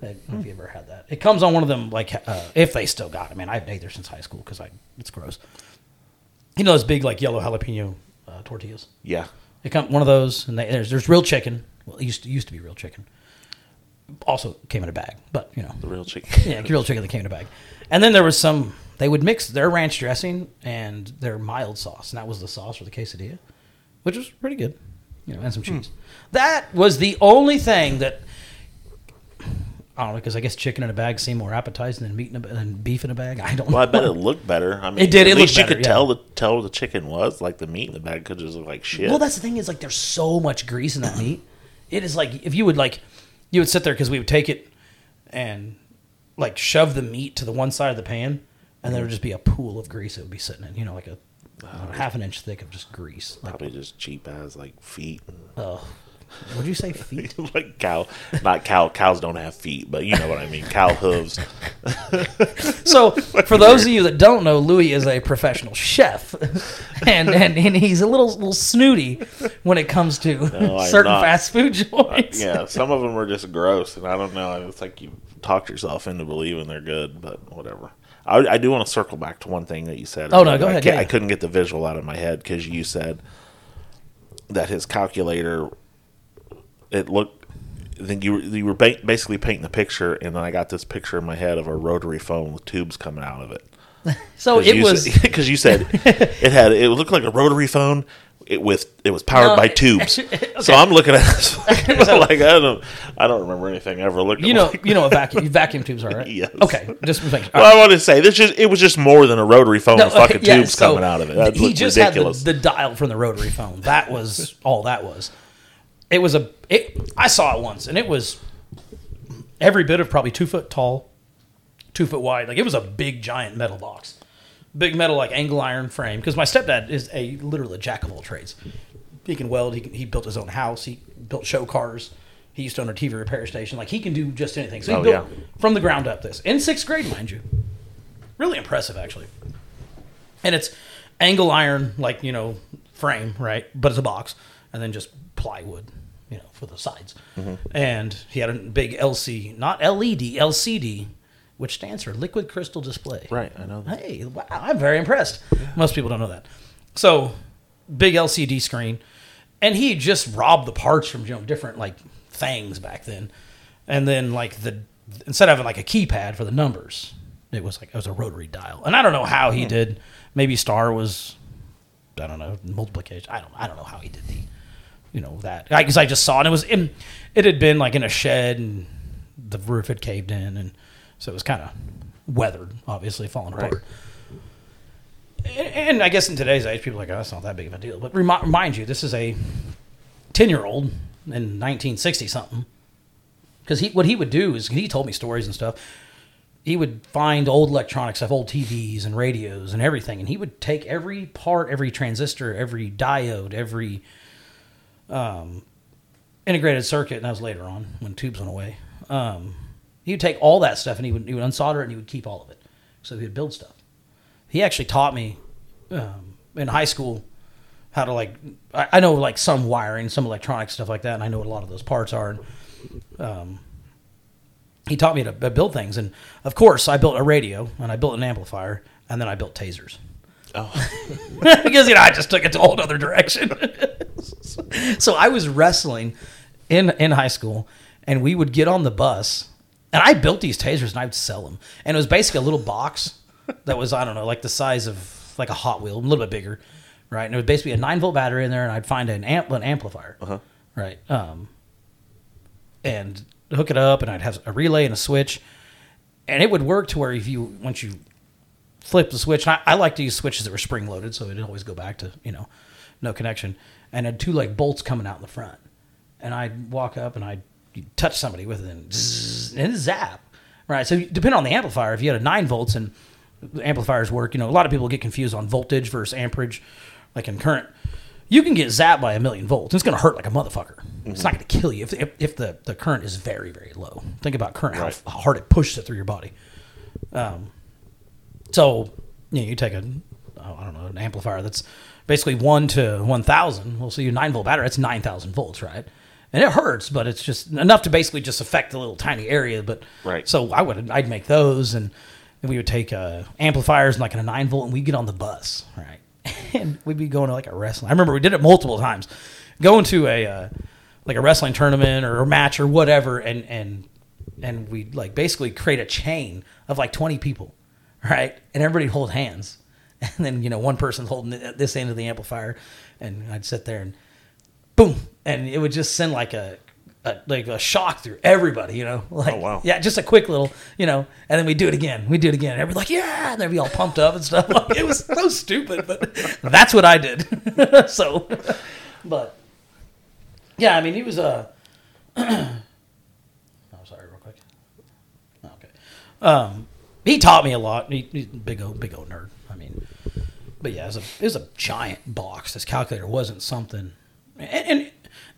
I don't know if you ever had that. It comes on one of them, like uh, if they still got it. Man, I've ate there since high school because I it's gross. You know those big like yellow jalapeno uh, tortillas. Yeah. It come one of those, and they, there's there's real chicken. Well, it used to, used to be real chicken. Also came in a bag, but you know The real chicken. yeah, grilled chicken that came in a bag. And then there was some. They would mix their ranch dressing and their mild sauce, and that was the sauce for the quesadilla, which was pretty good. You know, and some cheese. That was the only thing that I don't know because I guess chicken in a bag seemed more appetizing than meat in a, than beef in a bag. I don't. Well, I bet it looked better. I mean, It did, At it least you better, could yeah. tell the tell the chicken was like the meat in the bag could just look like shit. Well, that's the thing is like there's so much grease in that meat. It is like if you would like, you would sit there because we would take it and like shove the meat to the one side of the pan, and there would just be a pool of grease that would be sitting in. You know, like a uh, half an inch thick of just grease. Like, probably just cheap ass like feet. oh, would you say feet? like cow, not cow. Cows don't have feet, but you know what I mean. Cow hooves. So, for those of you that don't know, Luis is a professional chef, and and, and he's a little little snooty when it comes to I'm certain not. fast food joints. Yeah, some of them are just gross, and I don't know. It's like you talked yourself into believing they're good, but whatever. I, I do want to circle back to one thing that you said. Oh, no, go I ahead, yeah, I couldn't get the visual out of my head because you said that his calculator. It looked. Then you were, you were ba- basically painting the picture, and then I got this picture in my head of a rotary phone with tubes coming out of it. So it was. because you said it had it looked like a rotary phone. It with it was powered No, by tubes. So I'm looking at this like I don't I don't remember anything ever looking. You know, like, you know what vacuum vacuum tubes are, right? Yes. Okay, just well, I want to say this just it was just more than a rotary phone with No, fucking yeah, tubes so coming out of it. That he just ridiculous. had the, the dial from the rotary phone. That was all that was. It was a. It, I saw it once, and it was every bit of probably two foot tall, two foot wide. Like it was a big, giant metal box, big metal like angle iron frame. Because my stepdad is a literally a jack of all trades. He can weld. He can, he built his own house. He built show cars. He used to own a TV repair station. Like he can do just anything. So he Oh, built yeah. from the ground up. This in sixth grade, mind you. Really impressive, actually and it's angle iron like you know frame right but it's a box and then just plywood you know for the sides mm-hmm. and he had a big lc not led lcd which stands for liquid crystal display. Right, I know. That. hey wow i'm very impressed. Most people don't know that. So big lcd screen. And he just robbed the parts from you know different like things back then. And then like the instead of having like a keypad for the numbers it was like it was a rotary dial. And i don't know how he hmm. did. Maybe star was i don't know multiplication. I don't i don't know how he did the you know that. Because I, just saw it and it was in it had been like in a shed and the roof had caved in and so it was kind of weathered obviously falling apart. And, and i guess in today's age people are like oh, that's not that big of a deal. But remi- remind you this is a 10 year old in 1960 something because he what he would do is he told me stories and stuff. He would find old electronic stuff, old TVs and radios and everything, and he would take every part, every transistor, every diode, every um, integrated circuit, and that was later on when tubes went away. Um, he would take all that stuff and he would, he would unsolder it and he would keep all of it. So he would build stuff. He actually taught me um, in high school how to like, I, I know like some wiring, some electronic stuff like that, and I know what a lot of those parts are. And, um, he taught me to b- build things, and of course, I built a radio and I built an amplifier, and then I built tasers. Oh, because you know I just took it to a whole other direction. so I was wrestling in in high school, and we would get on the bus, and I built these tasers and I would sell them, and it was basically a little box that was I don't know like the size of like a Hot Wheel, a little bit bigger, right? And it was basically a nine volt battery in there, and I'd find an amp an amplifier, right? Um, and hook it up, and I'd have a relay and a switch. and it would work to where if you once you flip the switch, I, I like to use switches that were spring loaded, so it'd always go back to you know no connection, and had two like bolts coming out in the front, and I'd walk up and I'd touch somebody with it and, zzz, and zap, right? So depending on the amplifier, if you had a nine volts and amplifiers work, you know, a lot of people get confused on voltage versus amperage, like in current. You can get zapped by a million volts. It's going to hurt like a motherfucker. It's not going to kill you if, if, if the, the current is very, very low. Think about current, how, Right. how hard it pushes it through your body. Um, so, you know, you take a, oh, don't know, an amplifier that's basically 1 to 1,000. Well, so your 9 volt battery, that's 9,000 volts, right? And it hurts, but it's just enough to basically just affect the little tiny area. But Right. So I would, I'd make those, and we would take uh, amplifiers like in a 9 volt, and we'd get on the bus, right? and we'd be going to like a wrestling. I remember we did it multiple times, going to a uh, like a wrestling tournament or a match or whatever, and and and we'd like basically create a chain of like twenty people, right? And everybody hold hands, and then you know one person's holding th- this end of the amplifier, and I'd sit there and boom, and it would just send like a. A, like a shock through everybody, you know. Like, Oh, wow. yeah, just a quick little, you know, and then we do it again. We do it again. Everybody like, yeah, and they'd be all pumped up and stuff. Like, it was so stupid, but that's what I did. so, but yeah, I mean, he was a. I'm sorry, real quick. Okay, um, he taught me a lot. He, he's a big old, big old nerd. I mean, but yeah, it was a, it was a giant box. This calculator wasn't something, and,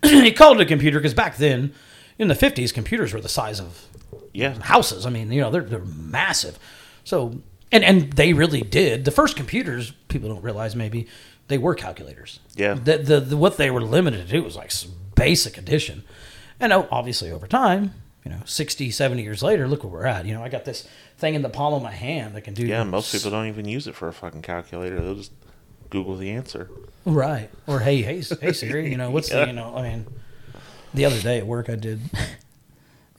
and he called it a computer because back then, in the '50s, computers were the size of Yeah. houses. I mean, you know, they're they're massive. So and and they really did. The first computers, people don't realize maybe they were calculators. Yeah. The the, the what they were limited to was like s- basic addition. And obviously over time, you know, 60, 70 years later, look where we're at. You know, I got this thing in the palm of my hand that can do Yeah, most people don't even use it for a fucking calculator. They'll just Google the answer. Right. Or hey, hey, hey Siri, you know, what's the, you know, I mean, the other day at work I did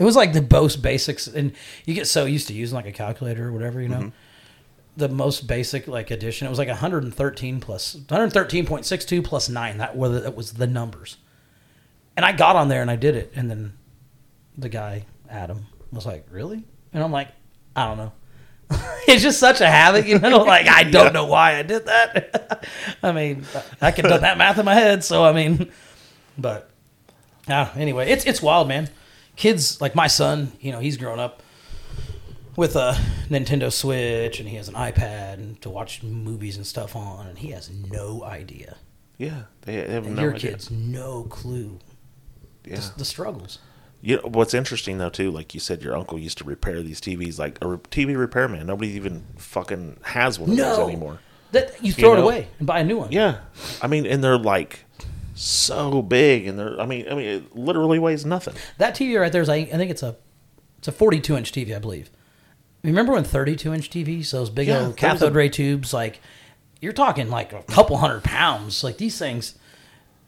it was like the most basics and you get so used to using like a calculator or whatever, you know. Mm-hmm. The most basic like addition, it was like 113 plus 113.62 plus 9. That whether that was the numbers. And I got on there and I did it and then the guy Adam was like, "Really?" And I'm like, "I don't know." it's just such a habit, you know. Like I don't know why I did that. I mean, I could do that math in my head, so I mean, but yeah. Anyway, it's it's wild, man. Kids like my son, you know, he's grown up with a Nintendo Switch and he has an iPad and to watch movies and stuff on, and he has no idea. Yeah, they have And no your idea. kids, no clue Yeah. the, the struggles. You know, what's interesting though too, like you said, your uncle used to repair these TVs, like a re- TV repairman. Nobody even fucking has one of those anymore. That you throw it know? away and buy a new one. Yeah, I mean, and they're like so big, and they're. I mean, I mean, it literally weighs nothing. That TV right there is, I, I think it's a, it's a 42 inch TV, I believe. Remember when 32 inch TVs, those big Yeah, old cathode ray tubes, like you're talking like a couple hundred pounds. Like these things,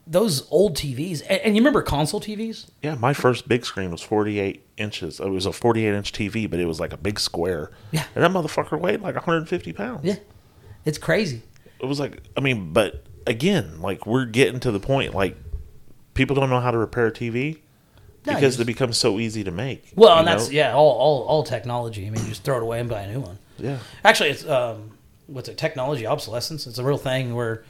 those old TVs, and, and you remember console TVs? Yeah, my first big screen was 48 inches. It was a 48 inch TV, but it was like a big square. Yeah. and that motherfucker weighed like 150 pounds. Yeah, it's crazy. it was like I mean, but again, like we're getting to the point like people don't know how to repair a TV No, because just- they become so easy to make. Well, and that's yeah, all, all all technology. I mean, you just throw it away and buy a new one. yeah, Actually, it's um, what's it? Technology obsolescence. It's a real thing where,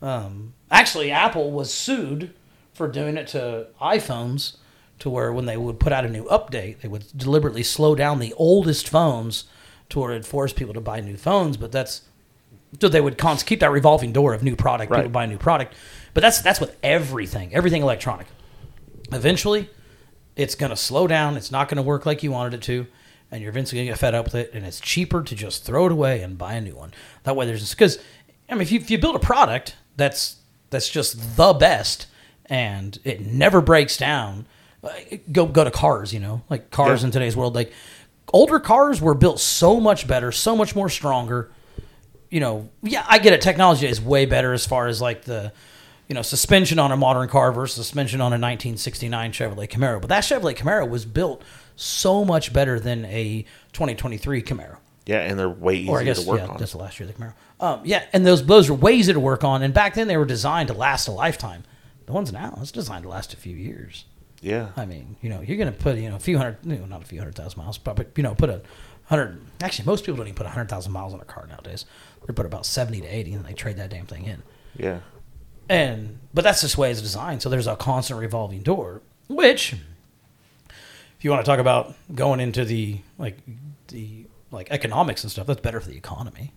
um, actually, Apple was sued for doing it to iPhones, to where when they would put out a new update, they would deliberately slow down the oldest phones to where it forced people to buy new phones. But that's so they would const- keep that revolving door of new product, people buy a new product. But that's that's with everything, everything electronic. Eventually, it's going to slow down. It's not going to work like you wanted it to, and you're eventually going to get fed up with it. And it's cheaper to just throw it away and buy a new one. That way, there's because I mean, if you, if you build a product that's that's just the best and it never breaks down, go go to cars. You know, like cars Yeah. in today's world, like older cars were built so much better, so much more stronger you know, yeah, I get it. Technology is way better as far as like the, you know, suspension on a modern car versus suspension on a 1969 Chevrolet Camaro. But that Chevrolet Camaro was built so much better than a 2023 Camaro. yeah, and they're way easier Or I guess to work yeah, on. that's the last year of the Camaro. Um, yeah, and those those are ways to work on. And back then they were designed to last a lifetime. The ones now, it's designed to last a few years. yeah, I mean, you know, you're going to put, you know, a few hundred, you know, not a few hundred thousand miles, but, you know, put a hundred. Actually, most people don't even put a hundred thousand miles on a car nowadays. They put about seventy to eighty, and they trade that damn thing in. Yeah. And but that's just the way it's designed. So there's a constant revolving door, which, if you want to talk about going into the like the like economics and stuff, that's better for the economy.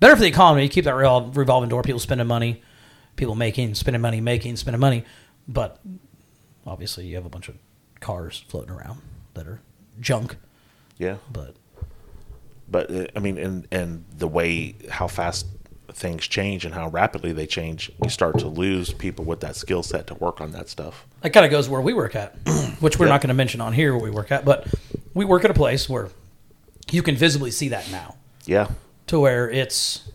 Better for the economy. You keep that revol- revolving door. People spending money, people making, spending money, making, spending money. But obviously, you have a bunch of cars floating around that are junk. Yeah. But But uh, I mean, and and the way how fast things change and how rapidly they change, you start to lose people with that skill set to work on that stuff. that kind of goes where we work at, which we're Yeah. not going to mention on here where we work at, but we work at a place where you can visibly see that now. Yeah. To where it's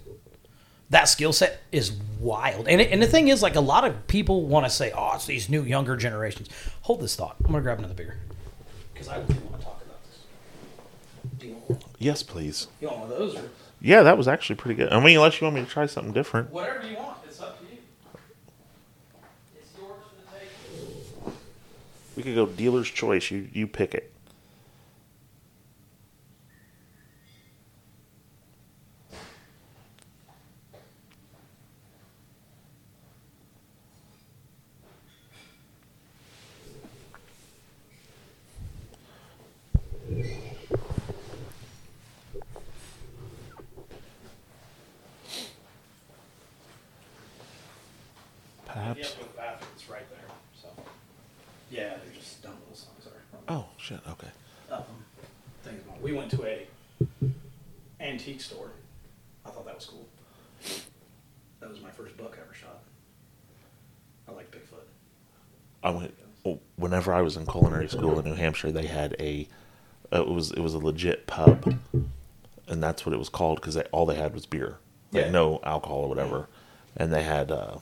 that skill set is wild. And it, and the thing is, like a lot of people want to say, "Oh, it's these new younger generations." Hold this thought. I'm gonna grab another beer because I do want to talk about this. Do you want, Yes, please. you want one of those or Yeah, that was actually pretty good. I mean, unless you want me to try something different. whatever you want? It's up to you. It's yours for the taking. We could go dealer's choice. You you pick it. Perhaps. the bathroom. It's right there. So yeah, they're just dumb little songs. Sorry. Oh shit. Okay. um, things going. We went to a antique store. I thought that was cool. That was my first buck I ever shot. I like Bigfoot. I went oh, whenever I was in culinary school in New Hampshire. They had a uh, it was it was a legit pub, and that's what it was called because all they had was beer, like Yeah. no alcohol or whatever. And they had uh,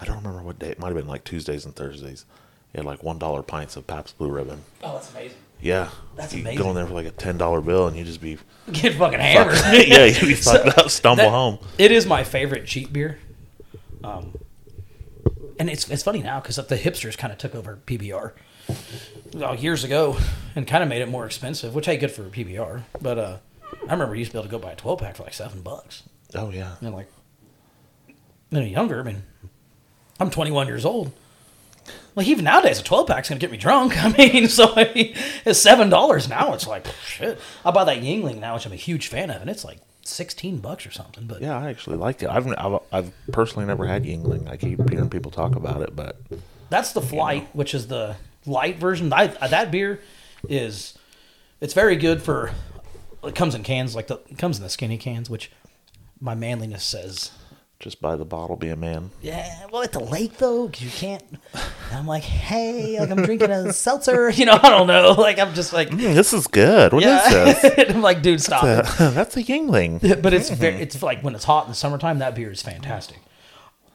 I don't remember what day. It might have been like Tuesdays and Thursdays. They had like one dollar pints of Pabst Blue Ribbon. Oh, that's amazing. Yeah, That's you amazing. Go in there for like a ten dollar bill, and you just be Get fucking hammered. yeah, you be fucked up, stumble That- home. It is my favorite cheap beer. Um, and it's it's funny now because the hipsters kind of took over PBR well, years ago and kind of made it more expensive, which ain't good for PBR. But uh, I remember you used to be able to go buy a twelve pack for like seven bucks. Oh yeah, And like, you know, younger. I mean, I'm 21 years old. Like even nowadays, a 12 pack's gonna get me drunk. I mean, so I mean, it's seven dollars now. It's like shit. I buy that Yuengling now, which I'm a huge fan of, and it's like 16 bucks or something. But yeah. I actually like it. I've I've, I've personally never had Yuengling. I keep hearing people talk about it, but that's the Flight, which is the light version. I, that beer is it's very good for. It comes in cans like the it comes in the skinny cans, which my manliness says just buy the bottle, be a man. Yeah, well, at the lake though, you can't. And I'm like, hey, like I'm drinking a seltzer. You know, I don't know. Like I'm just like, Mm, this is good. What is yeah. this? I'm like, dude, stop it. That's a Yuengling. But it's very, it's like when it's hot in the summertime, that beer is fantastic.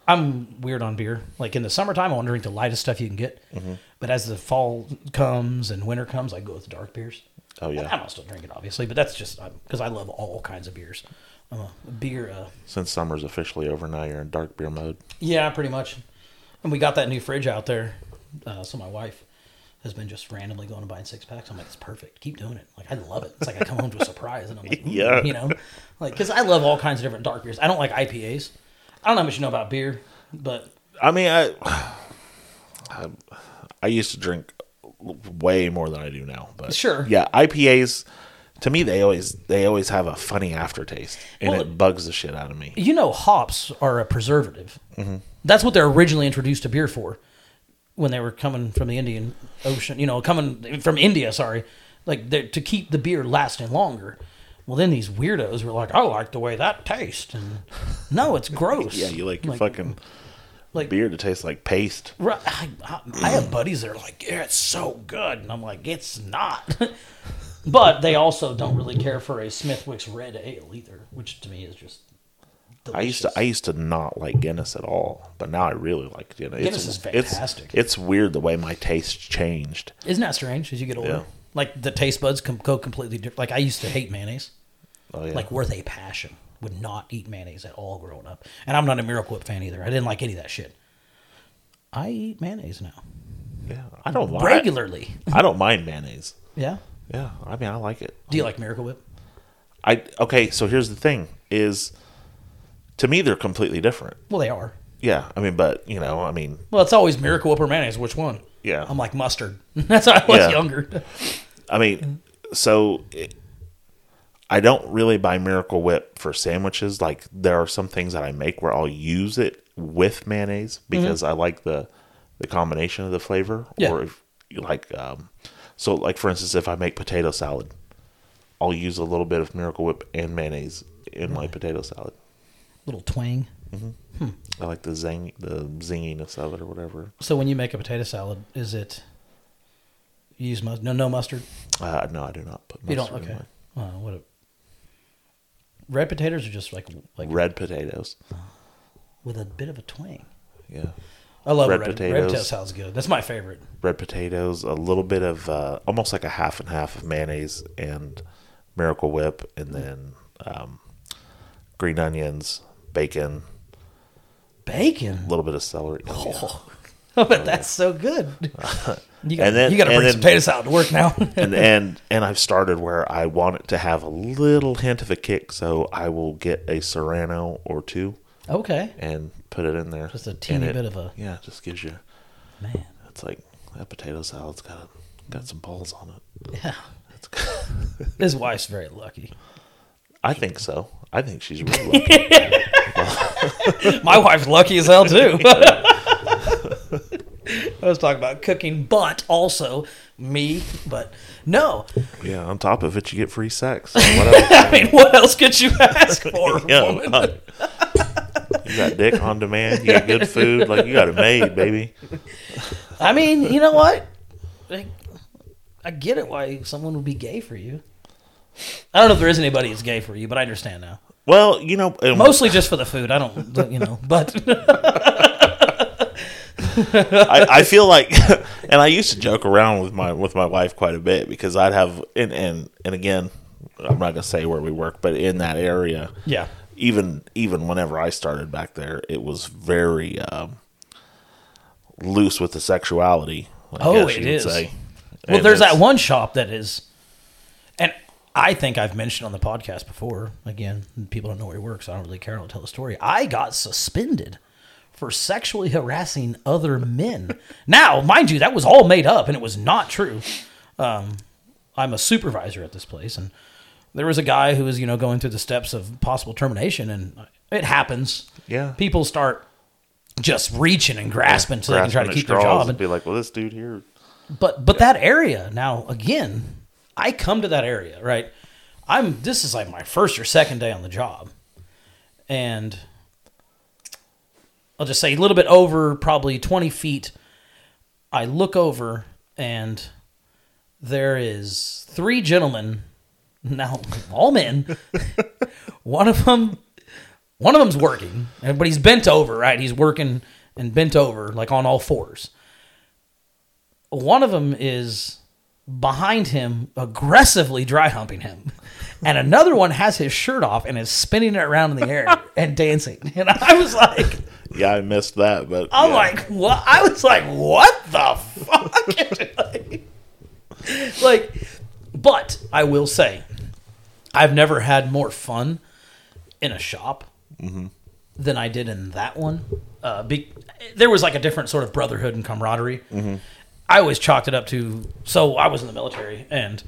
I'm weird on beer. Like in the summertime, I want to drink the lightest stuff you can get. Mm-hmm. But as the fall comes and winter comes, I go with dark beers. Oh And yeah. I'm still drinking, obviously, but that's just because I love all kinds of beers. I'm a beer. Uh, Since summer's officially over now, you're in dark beer mode. Yeah, pretty much. And we got that new fridge out there, uh, so my wife has been just randomly going and buying six packs. I'm like, it's perfect. Keep doing it. Like, I love it. It's like I come home to a surprise, and I'm like, Yeah. yeah, you know, like because I love all kinds of different dark beers. I don't like IPAs. I don't know how much you know about beer, but I mean, I, I I used to drink way more than I do now. But Sure. yeah, IPAs to me they always they always have a funny aftertaste, and Well, it bugs the shit out of me. you know, hops are a preservative. That's what they're originally introduced to beer for when they were coming from the Indian Ocean. You know, coming from India. Sorry, like to keep the beer lasting longer. Well, then these weirdos were like, "I like the way that tastes," and no, it's gross. Yeah, you like your fucking like beer to taste like paste. Right, I, I, I have buddies that are like, "Yeah, it's so good," and I'm like, "It's not." but they also don't really care for a Smithwick's Red Ale either, which to me is just. I used to I used to not like Guinness at all, but now I really like Guinness. Guinness it's, is fantastic. It's, it's weird the way my taste changed. Isn't that strange as you get older? Yeah. Like the taste buds com- go completely different. Like I used to hate mayonnaise, Oh yeah, like worth a passion. Would not eat mayonnaise at all growing up, and I'm not a Miracle Whip fan either. I didn't like any of that shit. I eat mayonnaise now yeah. I don't regularly. I don't mind mayonnaise. yeah. Yeah, I mean I like it. Do you like Miracle Whip? I okay. So here's the thing: is to me they're completely different. Well, they are. Yeah, I mean, but you know, I mean, Well, it's always Miracle Whip or mayonnaise. Which one? Yeah. I'm like mustard. That's how I was Yeah. younger. I mean, so it, I don't really buy Miracle Whip for sandwiches. Like there are some things that I make where I'll use it with mayonnaise because I like the the combination of the flavor. Yeah. Or if you like, um, so like for instance, if I make potato salad, I'll use a little bit of Miracle Whip and mayonnaise in my potato salad. Little twang. I like the zing, the zinginess of it or whatever. So when you make a potato salad, is it you use mustard? No, no mustard. Uh, no, I do not put mustard. You don't. in Okay. Uh, what? A, red potatoes are just like like red potatoes. with a bit of a twang. Yeah. I love Red red, red potatoes. potato salad's good. That's my favorite. red potatoes, a little bit of uh, almost like a half and half of mayonnaise and Miracle Whip, and then um, green onions, bacon, Bacon. a little bit of celery. Oh, but that's so good. You got, And then- you got to bring some then- potato salad to work now. and and and I've started where I want it to have a little hint of a kick, so I will get a serrano or two okay, and put it in there. Just a teeny it- bit of a- yeah, just gives you. man. It's like that potato salad's got got some balls on it. Yeah, his wife's very lucky. I think so. I think she's really lucky. My wife's lucky as hell too. I was talking about cooking, but also me. But no, yeah. On top of it, you get free sex. So. I mean, what else could you ask for, Yeah, woman? You got dick on demand. You got good food. Like you got it made, baby. I mean, you know what? I, I get it why someone would be gay for you. I don't know if there is anybody that's gay for you, but I understand now. Well, you know, and Mostly just for the food. I don't, you know, but I, I feel like, and I used to joke around with my with my wife quite a bit because I'd have, and and and again, I'm not gonna say where we work, but in that area, yeah. Even even whenever I started back there, it was very um, loose with the sexuality. I Oh, guess it is. say. Well, And there's that one shop that is, and I think I've mentioned on the podcast before. Again, people don't know where he works, so I don't really care. I don't tell the story. I got suspended for sexually harassing other men. now, mind you, that was all made up and it was not true. Um, I'm a supervisor at this place, and there was a guy who was, you know, going through the steps of possible termination, and it happens. Yeah. people start just reaching and grasping so they can try to keep their job. and be like, well, this dude here. But but that area now again, I come to that area right. I'm this is like my first or second day on the job, and I'll just say a little bit over probably twenty feet. I look over and there is three gentlemen, now all men. one of them, one of them's working, but he's bent over. Right, he's working and bent over like on all fours one of them is behind him aggressively dry humping him and another one has his shirt off and is spinning it around in the air and dancing and i was like Yeah, I missed that, but i'm yeah. like what i was like what the fuck like but i will say i've never had more fun in a shop than i did in that one. Uh, be, there was like a different sort of brotherhood and camaraderie. I always chalked it up to so I was in the military and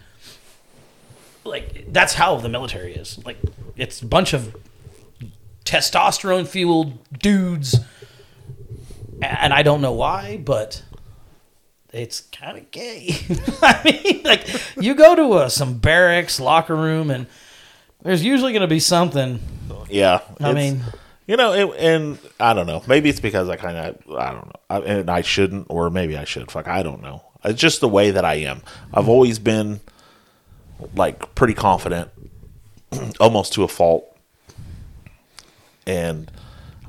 like that's how the military is. Like it's a bunch of testosterone fueled dudes and I don't know why, but it's kind of gay. I mean, like you go to a, some barracks locker room and there's usually going to be something. yeah. I mean, you know, it, and I don't know. Maybe it's because I kind of, I don't know, I, and I shouldn't, or maybe I should. Fuck, I don't know. It's just the way that I am. I've always been like pretty confident, almost to a fault. And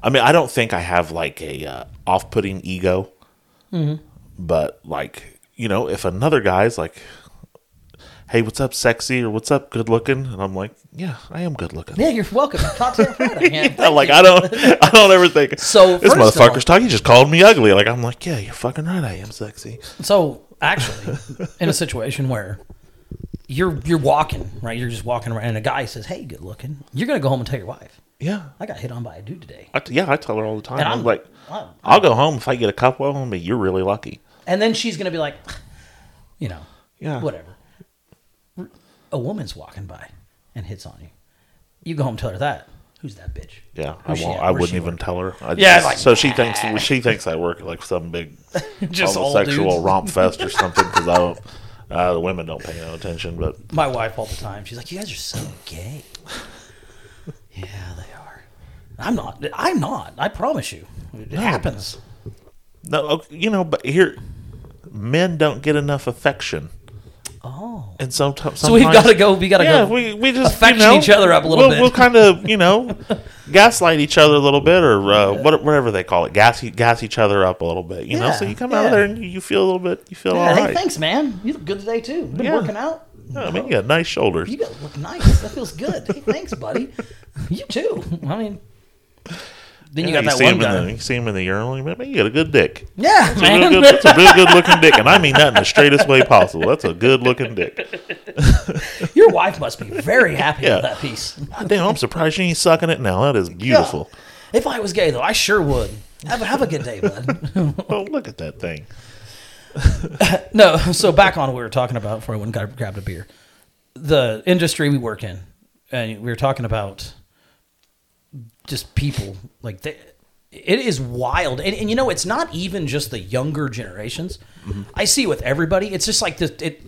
I mean, I don't think I have like a uh, off-putting ego, but like you know, if another guy's like, "Hey, what's up, sexy?" or "What's up, good looking?" and I'm like, "Yeah, I am good looking." yeah, you're welcome. Talk to your Friday. Yeah, I'm like I don't, I don't ever think. So, this motherfucker's talking. He just called me ugly. Like I'm like, yeah, you're fucking right. I am sexy. So actually, in a situation where you're you're walking right. You're just walking around, and a guy says, "Hey, good looking." You're gonna go home and tell your wife, Yeah. "I got hit on by a dude today," I t- yeah, I tell her all the time. And I'm, I'm- like, I'm- I'll go home if I get a couple of them, but you're really lucky. And then she's gonna be like, you know, Yeah. whatever. A woman's walking by and hits on you. You go home and tell her that. Who's that bitch? Yeah, I Who's she won't. I wouldn't even work? tell her. I Yeah, just- like, so she thinks she thinks I work at like some big Just all homosexual romp fest or something because I don't. Uh, the women don't pay no attention, but My wife all the time. She's like, "You guys are so gay." yeah, they are. I'm not. I'm not. I promise you, it happens. no, okay, you know, but here, men don't get enough affection. Oh, And sometimes, so we've got to go. We got to Yeah, go. we, we just affection you know, each other up a little we'll, bit. We'll kind of you know gaslight each other a little bit, or uh, what, whatever they call it, gas gas each other up a little bit. You know, so you come yeah. out there and you, feel a little bit, you feel Yeah, all hey, thanks, man. You look good today too. Been Yeah. working out. Yeah, I mean, you got nice shoulders. You got look nice. That feels good. Hey, thanks, buddy. You too. I mean, then you Yeah, got that see one him in guy. the, you see him in the urinal. you Man, you got a good dick. yeah, It's a man. real good, that's a real good looking dick, and I mean that in the straightest way possible. That's a good looking dick. Your wife must be very happy Yeah. with that piece. God damn, I'm surprised she ain't sucking it now. That is beautiful. If I was gay, though, I sure would. Have a, have a good day, bud. Oh, look at that thing. no, so back on what we were talking about before I went and got, grabbed a beer. The industry we work in, and we were talking about just people like they, it is wild, and, and you know it's not even just the younger generations. I see with everybody. It's just like the it,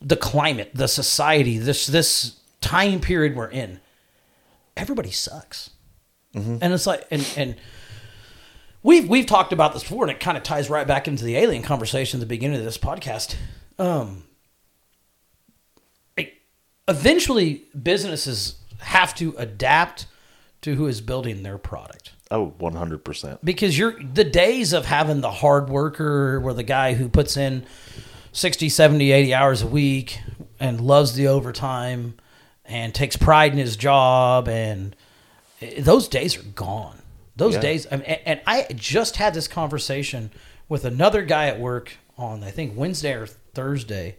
the climate, the society, this this time period we're in. Everybody sucks, and it's like and and we've we've talked about this before, and it kind of ties right back into the alien conversation at the beginning of this podcast. Um, eventually, businesses have to adapt to who is building their product Oh, 100%. because you're the days of having the hard worker where the guy who puts in 60 70 80 hours a week and loves the overtime and takes pride in his job and eh, those days are gone those Yeah. days I mean, and, and i just had this conversation with another guy at work on i think wednesday or thursday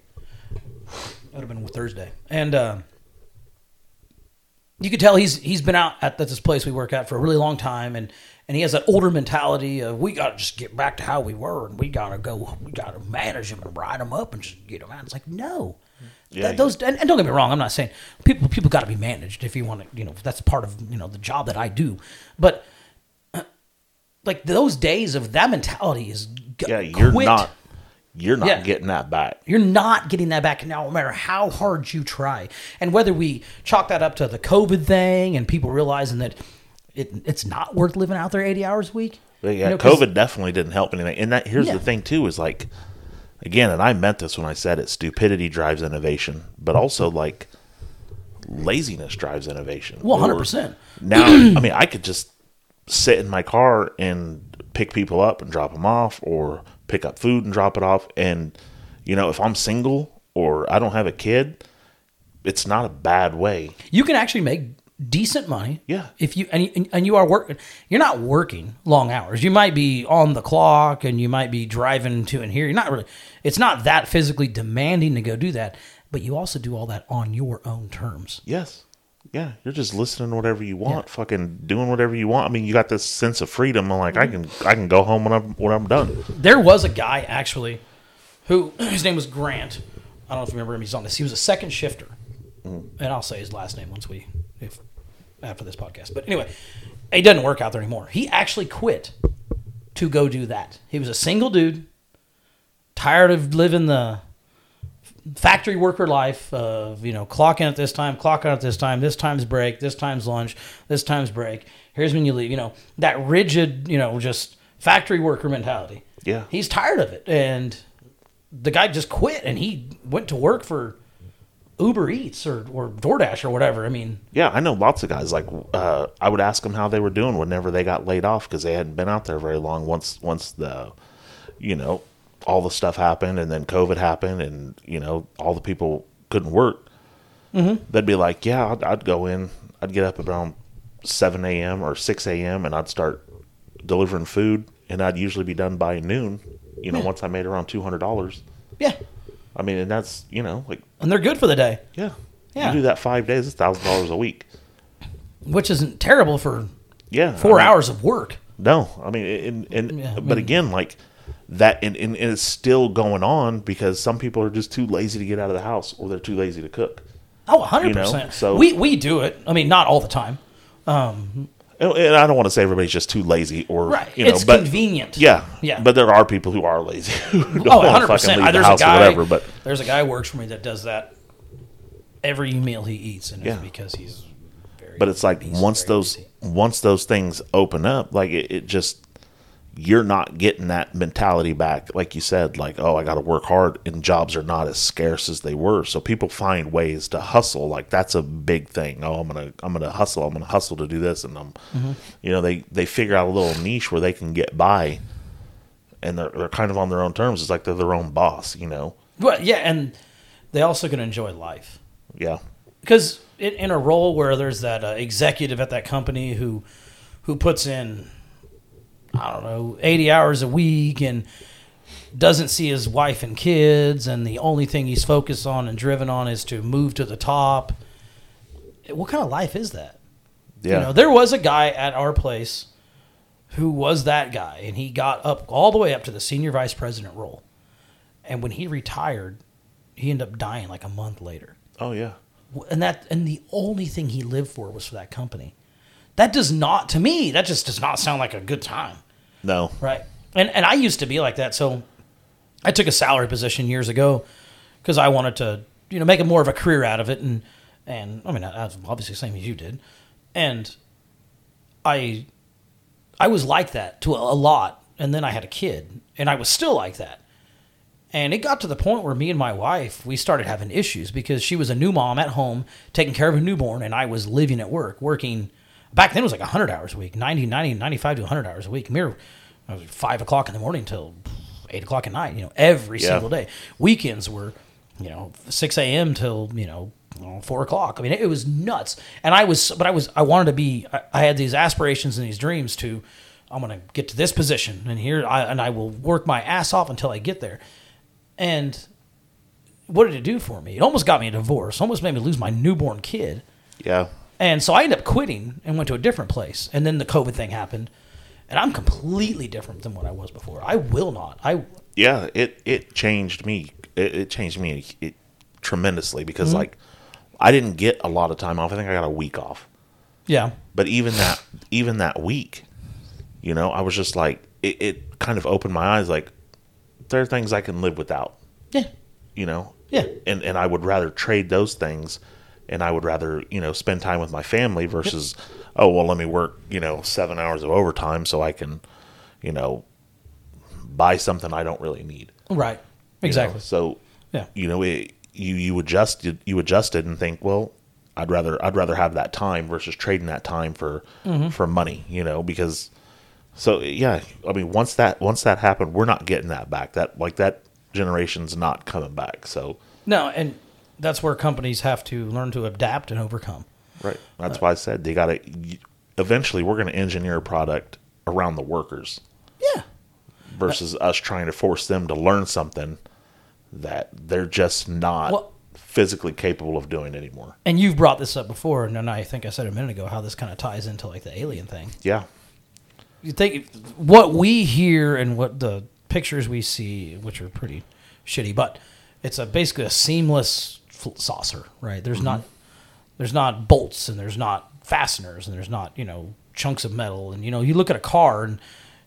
it would have been thursday and um you could tell he's he's been out at this place we work at for a really long time and and he has that older mentality of we got to just get back to how we were and we got to go we got to manage them and ride them up and just get them out it's like no Yeah, That- those and, and don't get me wrong i'm not saying people people got to be managed if you want to you know that's part of you know the job that i do but like those days of that mentality is g- Yeah, you're quit. not you're not Yeah. getting that back. You're not getting that back now, no matter how hard you try. And whether we chalk that up to the COVID thing and people realizing that it, it's not worth living out there 80 hours a week. But yeah, You know, COVID definitely didn't help anything. And that here's Yeah. the thing too is like again, and I meant this when I said it, stupidity drives innovation, but mm-hmm. also like laziness drives innovation. Well, 100%. Now, I mean, I could just sit in my car and pick people up and drop them off or pick up food and drop it off and you know, if I'm single or I don't have a kid, it's not a bad way. You can actually make decent money. Yeah. If you and, you- and you are working, you're not working long hours. You might be on the clock and you might be driving to and here. You're not really. It's not that physically demanding to go do that, but you also do all that on your own terms. Yes. Yeah, you're just listening to whatever you want, fucking doing whatever you want. I mean, you got this sense of freedom. I'm like, I mm-hmm. can, I can go home when I'm, when I'm done. There was a guy actually who his name was Grant. I don't know if you remember him. He's on this. He was a second shifter, mm-hmm. and I'll say his last name once we if after this podcast. But anyway, he doesn't work out there anymore. He actually quit to go do that. He was a single dude, tired of living the factory worker life of you know clock in at this time, clock out at this time, this time's break, this time's lunch, this time's break. Here's when you leave. You know that rigid, you know, just factory worker mentality. Yeah. he's tired of it, and the guy just quit, and he went to work for Uber Eats or or DoorDash or whatever. I mean, Yeah, I know lots of guys. Like, uh, I would ask them how they were doing whenever they got laid off because they hadn't been out there very long. Once, once the, you know, all the stuff happened and then COVID happened and you know all the people couldn't work. Mm-hmm. They'd be like, "Yeah, I'd, I'd go in. I'd get up around seven a.m. or six a.m. and I'd start delivering food, and I'd usually be done by noon. You know, once I made around two hundred dollars. yeah, I mean, and that's you know like and they're good for the day, yeah, Yeah. You do that five days, it's thousand dollars a week. which isn't terrible for Yeah, four I mean, hours of work. No, I mean, and, and Yeah, I but again, like that, and, and, and it's still going on because some people are just too lazy to get out of the house, or they're too lazy to cook. Oh, 100%. You know, so- we we do it. I mean, not all the time. Um, And, and I don't want to say everybody's just too lazy, or Right. you know, It's but convenient. Yeah, Yeah. But there are people who are lazy. who don't oh, wanna 100 fucking percent. leave the There's house a or guy. whatever. But there's a guy who works for me that does that every meal he eats, and Yeah. it's because he's. Very but it's like once those busy. once those things open up, like it, it just you're not getting that mentality back. Like you said, like oh, I got to work hard, and jobs are not as scarce as they were. So people find ways to hustle. Like that's a big thing. Oh, I'm gonna I'm gonna hustle. I'm gonna hustle to do this, and I'm Mm-hmm. you know they they figure out a little niche where they can get by, and they're they're kind of on their own terms. It's like they're their own boss. You know. But yeah, and they also can enjoy life. Yeah. because in, in a role where there's that uh, executive at that company who who puts in I don't know 80 hours a week and doesn't see his wife and kids and the only thing he's focused on and driven on is to move to the top what kind of life is that Yeah. you know there was a guy at our place who was that guy and he got up all the way up to the senior vice president role and when he retired he ended up dying like a month later oh yeah. and that and the only thing he lived for was for that company. That does not to me. That just does not sound like a good time, No. right? And and I used to be like that. So I took a salary position years ago because I wanted to you know make a more of a career out of it, and and I mean I was obviously the same as you did, and I I was like that to a, a lot, and then I had a kid, and I was still like that. And it got to the point where me and my wife, we started having issues because she was a new mom at home taking care of a newborn, and I was living at work, working. Back then it was like 100 hours a week, 90, 90, 95 to 100 hours a week. We were I was 5 o'clock in the morning till 8 o'clock at night, you know, every Yeah. single day. Weekends were, you know, 6 a.m. till, you know, 4 o'clock. I mean, it was nuts. And I was, but I was, I wanted to be, I, I had these aspirations and these dreams to, I'm going to get to this position, and here, I, and I will work my ass off until I get there. And what did it do for me? It almost got me a divorce. Almost made me lose my newborn kid. Yeah. And so I ended up quitting and went to a different place. And then the COVID thing happened, and I'm completely different than what I was before. I will not. I yeah it it changed me it, it changed me it, tremendously because Mm-hmm. like i didn't get a lot of time off i think i got a week off yeah but even that even that week you know i was just like it, it kind of opened my eyes like there are things i can live without yeah you know Yeah. and and i would rather trade those things and i would rather you know spend time with my family versus oh well let me work you know seven hours of overtime so i can you know buy something i don't really need right you know? exactly. So Yeah. you know, it, you you adjusted you adjusted and think, well, I'd rather I'd rather have that time versus trading that time for Mm-hmm. for money, you know, because so yeah, I mean, once that once that happened, we're not getting that back. That like that generation's not coming back. So No, and that's where companies have to learn to adapt and overcome. right, that's why I said they got to. Eventually, we're going to engineer a product around the workers Yeah. versus us trying to force them to learn something that they're just not Well- physically capable of doing anymore. And you've brought this up before, and I think I said a minute ago how this kind of ties into like the alien thing. Yeah. you think what we hear and what the pictures we see, which are pretty shitty, but it's a basically a seamless saucer, right? There's not there's not bolts and there's not fasteners and there's not you know chunks of metal and you know you look at a car and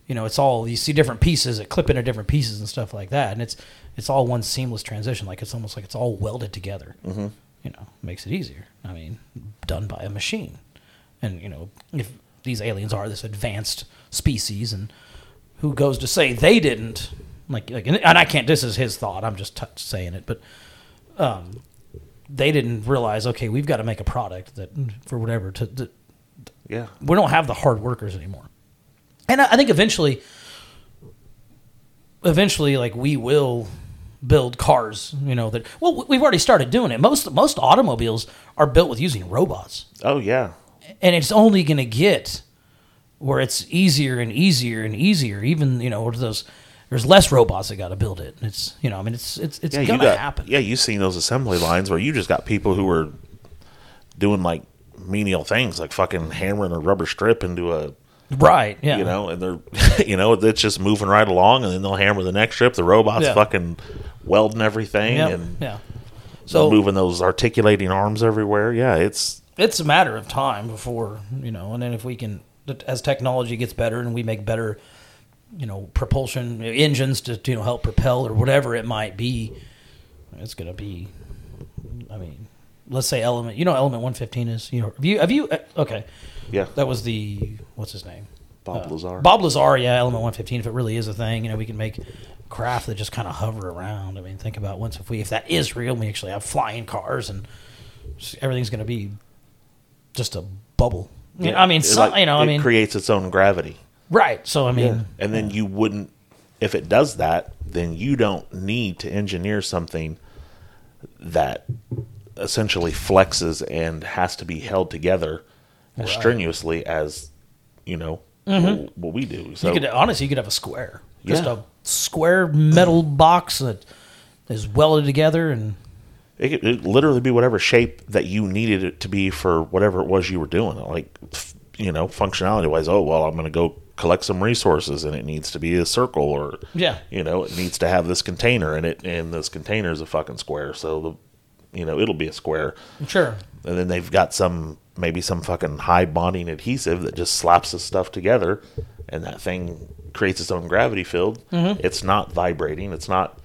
you know it's all you see different pieces that clip into different pieces and stuff like that, and it's it's all one seamless transition, like it's almost like it's all welded together. Mm-hmm. You know, makes it easier. I mean, done by a machine and you know if these aliens are this advanced species and who goes to say they didn't like, like and I can't this is his thought I'm just t- saying it but um they didn't realize okay we've got to make a product that for whatever to, to Yeah. we don't have the hard workers anymore and I, I think eventually eventually like we will build cars you know that well we've already started doing it most most automobiles are built with using robots Oh yeah. and it's only going to get where it's easier and easier and easier. Even you know those there's less robots that got to build it. It's you know, I mean, it's it's it's yeah, gonna got, happen. Yeah, you've seen those assembly lines where you just got people who are doing like menial things, like fucking hammering a rubber strip into a, Right? Yeah. you know, and they're, you know, it's just moving right along, and then they'll hammer the next strip. The robot's Yeah. fucking welding everything Yep, and yeah. So moving those articulating arms everywhere. Yeah, it's it's a matter of time before you know, and then if we can, as technology gets better and we make better, you know, propulsion engines to you know help propel or whatever it might be, it's gonna be. I mean, let's say element. You know, element one fifteen is. You know, have you have you? uh, Okay, yeah. that was the what's his name? Bob Uh, Lazar. Bob Lazar, yeah, Element 115. If it really is a thing, you know, we can make craft that just kind of hover around. I mean, think about once if we if that is real, we actually have flying cars and everything's going to be just a bubble. Yeah, I mean, some, like, you know, I mean, it mean, creates its own gravity. Right. So I mean, and then you wouldn't if it does that then you don't need to engineer something that essentially flexes and has to be held together as strenuously as you know what, what we do so Mm-hmm. you could honestly you could have a square, just Yeah. a square metal box that is welded together and it could it'd literally be whatever shape that you needed it to be for whatever it was you were doing like you know functionality wise oh well i'm going to go collect some resources and it needs to be a circle or Yeah. you know it needs to have this container in it and this container is a fucking square so the you know it'll be a square sure. and then they've got some maybe some fucking high bonding adhesive that just slaps the stuff together and that thing creates its own gravity field it's not vibrating it's not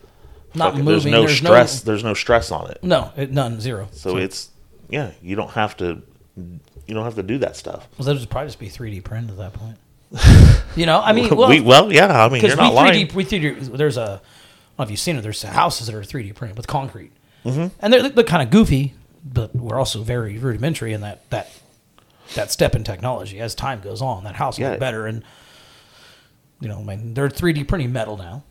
Mm-hmm. Not fucking- moving. there's no There's no- stress there's no stress on it No, it, none, zero. so it's yeah you don't have to you don't have to do that stuff well, that would probably just be 3D printed at that point. you know, I mean, well, we, well yeah i mean you're not we lying 3D, we 3D, there's a, don't you've seen it. There's houses that are 3D printed with concrete, mm-hmm. and they're, they're kind of goofy, but we're also very rudimentary in that that that step in technology. As time goes on, that house will Yeah. get better, and you know, I mean, they're 3D printing metal now.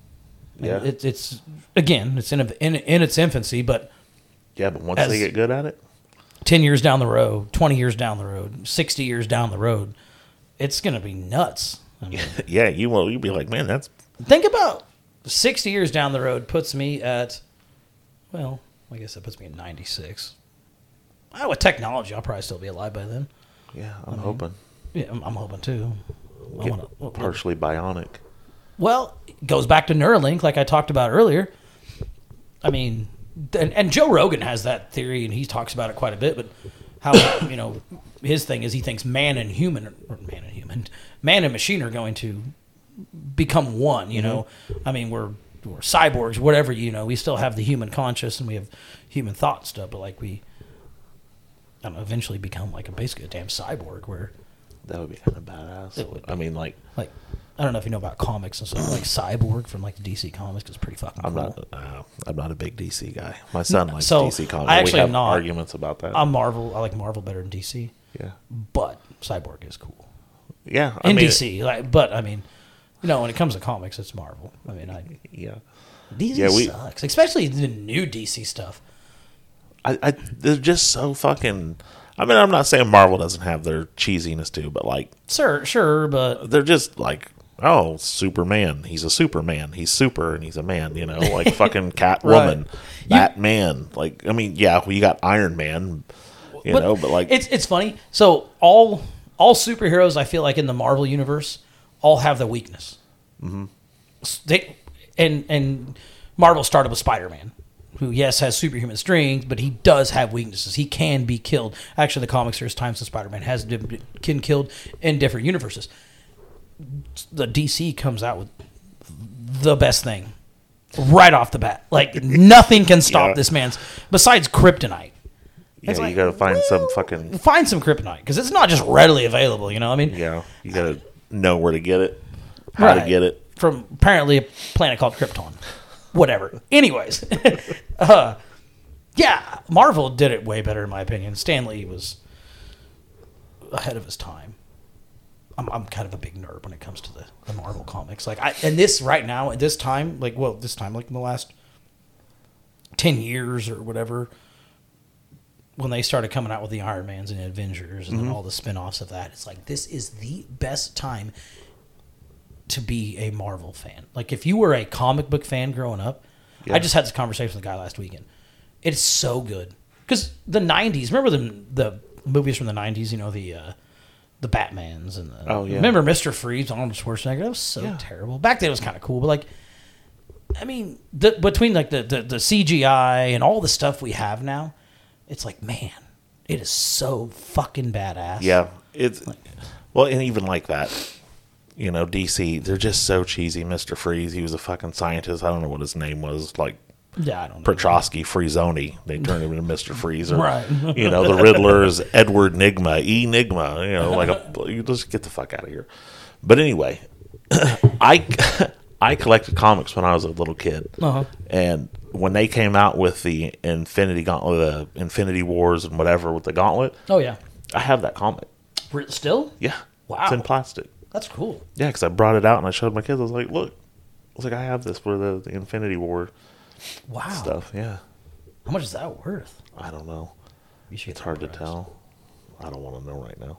Yeah. it's it's again, it's in, in in its infancy, but yeah but once as- they get good at it 10 years down the road, 20 years down the road, 60 years down the road, it's going to be nuts. I mean, yeah you will you'll be like man that's think about 60 years down the road puts me at, well, I guess that puts me at 96. Oh, with technology, I'll probably still be alive by then. yeah i'm hoping Yeah, I'm, I'm hoping too. I wanna, partially bionic well, it goes back to Neuralink, like I talked about earlier. I mean, and, and Joe Rogan has that theory, and he talks about it quite a bit. But how you know his thing is he thinks man and human, or man and human, man and machine are going to become one. You mm-hmm. know, I mean, we're we're cyborgs, whatever. You know, we still have the human conscious and we have human thought stuff, but like we, I don't know, eventually become like a basically a damn cyborg where that would be kind of badass i mean like like. I don't know if you know about comics and stuff like Cyborg from like the DC comics. It's pretty fucking I'm cool. not. Uh, I'm not a big DC guy. My son likes So, DC comics. I we have not. arguments about that. I'm Marvel. I like Marvel better than DC, yeah, but Cyborg is cool yeah. I in mean, DC. Like, but I mean, you know, when it comes to comics, it's Marvel. I mean, I, Yeah, DC Yeah, we- sucks, especially the new DC stuff. I, I. They're just so fucking. I mean, I'm not saying Marvel doesn't have their cheesiness too, but like Sure, sure, but they're just like, oh, Superman. He's a Superman. He's super and he's a man. You know, like fucking Catwoman, Right. Batman. Like, I mean, yeah, well, you got Iron Man. You know, but like, it's it's funny. So all all superheroes, I feel like in the Marvel universe, all have the weakness. Mm-hmm. They and and Marvel started with Spider Man, who yes has superhuman strength, but he does have weaknesses. He can be killed. Actually, the comics there's times that Spider Man has been been killed in different universes. The DC comes out with the best thing right off the bat. Like nothing can stop Yeah. this man's besides kryptonite yeah, it's you like, gotta find some fucking. find some kryptonite because it's not just readily available. You know, I mean, Yeah, you gotta know where to get it, how to get it. from apparently a planet called Krypton. Whatever. Anyways, uh, yeah, Marvel did it way better in my opinion. Stan Lee was ahead of his time. I'm, I'm kind of a big nerd when it comes to the, the Marvel comics. Like, I and this right now at this time, like, well, this time, like in the last ten years or whatever, when they started coming out with the Iron Mans and Avengers and then all the spin-offs of that, it's like this is the best time to be a Marvel fan. Like if you were a comic book fan growing up, I just had this conversation with a guy last weekend. It's so good because the '90s. Remember the the movies from the '90s? You know the uh, the Batman's and the. Oh, yeah. Remember Mister Freeze, Arnold Schwarzenegger? That was so Yeah. terrible. Back then it was kind of cool, but like. I mean, the, between like the, the, the CGI and all the stuff we have now, it's like, man, it is so fucking badass. Yeah, it's well, and even like that, you know, DC, they're just so cheesy. Mister Freeze, he was a fucking scientist. I don't know what his name was, like Yeah, I don't know. Petrosky Freezoni. They turned him into Mister Freeze, or, Right. you know, the Riddler is Edward Nygma, Enigma. You know, like a, you just get the fuck out of here. But anyway, I I collected comics when I was a little kid, Uh-huh. and when they came out with the Infinity Gauntlet, the Infinity Wars, and whatever with the Gauntlet, Oh, yeah. I have that comic. Still? Yeah. Wow. It's in plastic. That's cool. Yeah, because I brought it out and I showed my kids. I was like, look. I was like, I have this for the, the Infinity War Wow. stuff. Yeah. How much is that worth? I don't know. You should It's hard to tell. I don't want to know right now.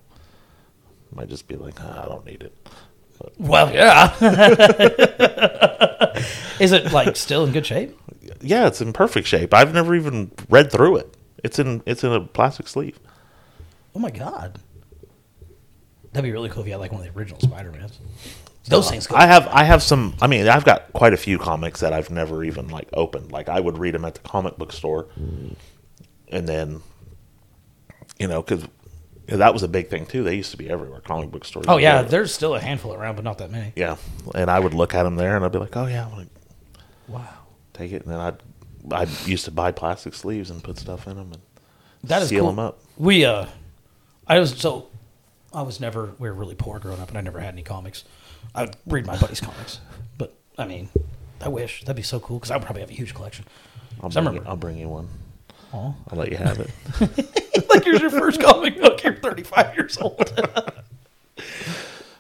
Might just be like, "Ah, I don't need it. Well, yeah. is it like still in good shape? Yeah, it's in perfect shape. I've never even read through it. It's in it's in a plastic sleeve. Oh my god. That'd be really cool if you had like one of the original Spider-Mans. Those things. Go, I have I have some. I mean, I've got quite a few comics that I've never even like opened. Like I would read them at the comic book store, and then, you know, because that was a big thing too. They used to be everywhere. Comic book stores. oh yeah, everywhere. there's still a handful around, but not that many. yeah. And I would look at them there, and I'd be like, oh yeah, I'm like, Wow. take it. And then I'd I used to buy plastic sleeves and put stuff in them and That is seal cool. them up. We uh, I was so, I was never we were really poor growing up, and I never had any comics. I would read my buddy's comics, but I mean, I wish that'd be so cool because I would probably have a huge collection. I'll bring, you, I'll bring you one. Aw. I'll let you have it. like here's your first comic book. You're 35 years old.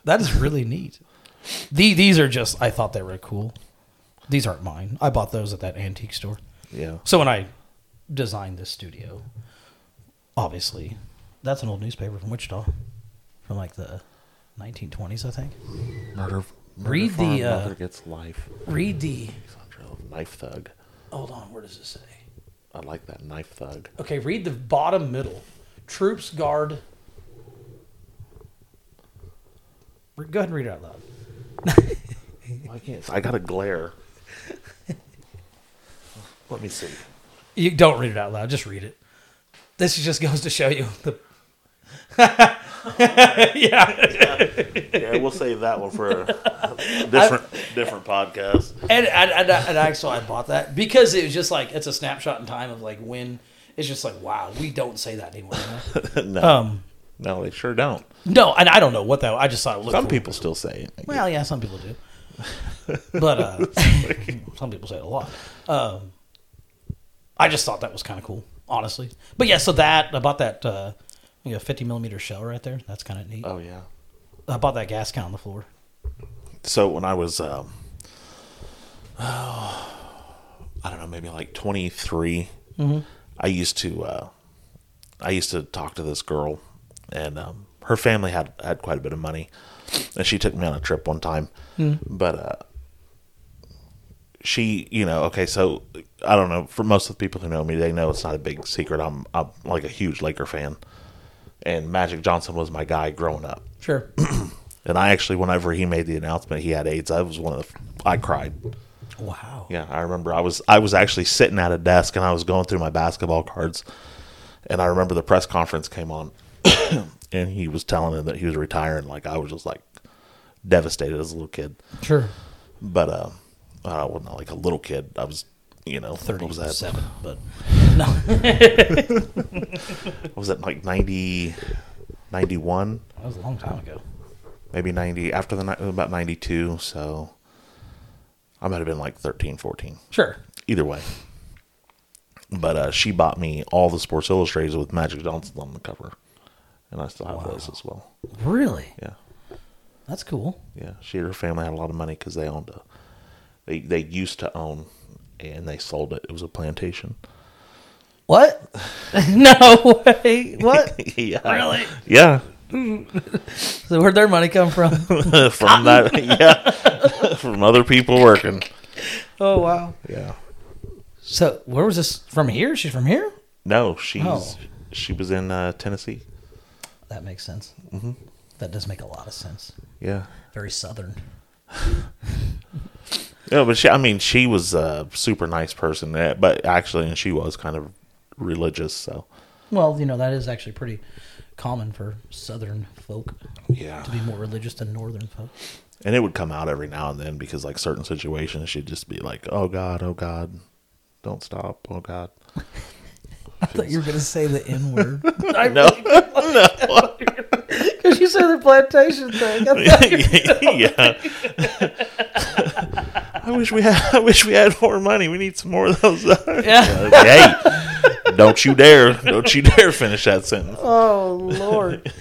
that is really neat. The, these are just I thought they were cool. These aren't mine. I bought those at that antique store. yeah. So when I designed this studio, obviously, that's an old newspaper from Wichita, from like the 1920s, I think. Murder. Read Farm the, uh, Mother gets life. Read the. Knife thug. Hold on, where does it say? I like that knife thug. Okay, read the bottom middle. Troops guard. Go ahead and read it out loud. I can't. I got a glare. Let me see. You don't read it out loud. Just read it. This just goes to show you the. Yeah, Yeah, we'll save that one for a different different podcast. And and, and, and actually, I bought that because it was just like it's a snapshot in time of like when it's just like wow, we don't say that anymore. no, um, no, they sure don't. no, and I don't know what that. I just thought it looked. Some cool. people still say it. Well, yeah, some people do, but uh, some people say it a lot. Um, I just thought that was kind of cool, honestly. But yeah, so that I bought that uh, you know, fifty millimeter shell right there. That's kind of neat. Oh yeah. I bought that gas can on the floor. So when I was, um, I don't know, maybe like 23, I used to, uh, I used to talk to this girl, and um, her family had had quite a bit of money, and she took me on a trip one time, but uh, she, you know, okay, so I don't know. For most of the people who know me, they know it's not a big secret. I'm, I'm like a huge Laker fan, and Magic Johnson was my guy growing up. Sure. And I actually, whenever he made the announcement he had AIDS, I was one of the. I cried. Wow. Yeah, I remember. I was I was actually sitting at a desk and I was going through my basketball cards, and I remember the press conference came on, and he was telling them that he was retiring. Like I was just like devastated as a little kid. Sure. But uh, I wasn't like a little kid. I was, you know, what was that? Thirty-seven, but no, What was that like 90, 91? that was a long time ago. maybe 90 after the ni- about 92 so i might have been like 13 14 Sure. either way but uh, she bought me all the sports illustrated with magic johnson on the cover and i still have those as well Really? yeah That's cool. yeah she and her family had a lot of money because they owned a they, they used to own and they sold it it was a plantation What? no way. What? yeah Really? yeah So where'd their money come from? from that, yeah, from other people working. oh wow. Yeah. So where was this from? Here? She's from here. No, she's Oh. she was in uh, Tennessee. That makes sense. Mm-hmm. That does make a lot of sense. Yeah. Very southern. Yeah, but she, I mean, she was a super nice person, eh, but actually, and she was kind of religious, so Well, you know that is actually pretty common for southern folk yeah. to be more religious than northern folk. And it would come out every now and then because, like, certain situations, she'd just be like, "Oh God, oh God, don't stop, oh God." I thought you were going to say the N word. I No, Because you said the plantation thing. Yeah. I wish we had. I wish we had more money. We need some more of those. yeah. hey, don't you dare! Don't you dare finish that sentence. Oh Lord.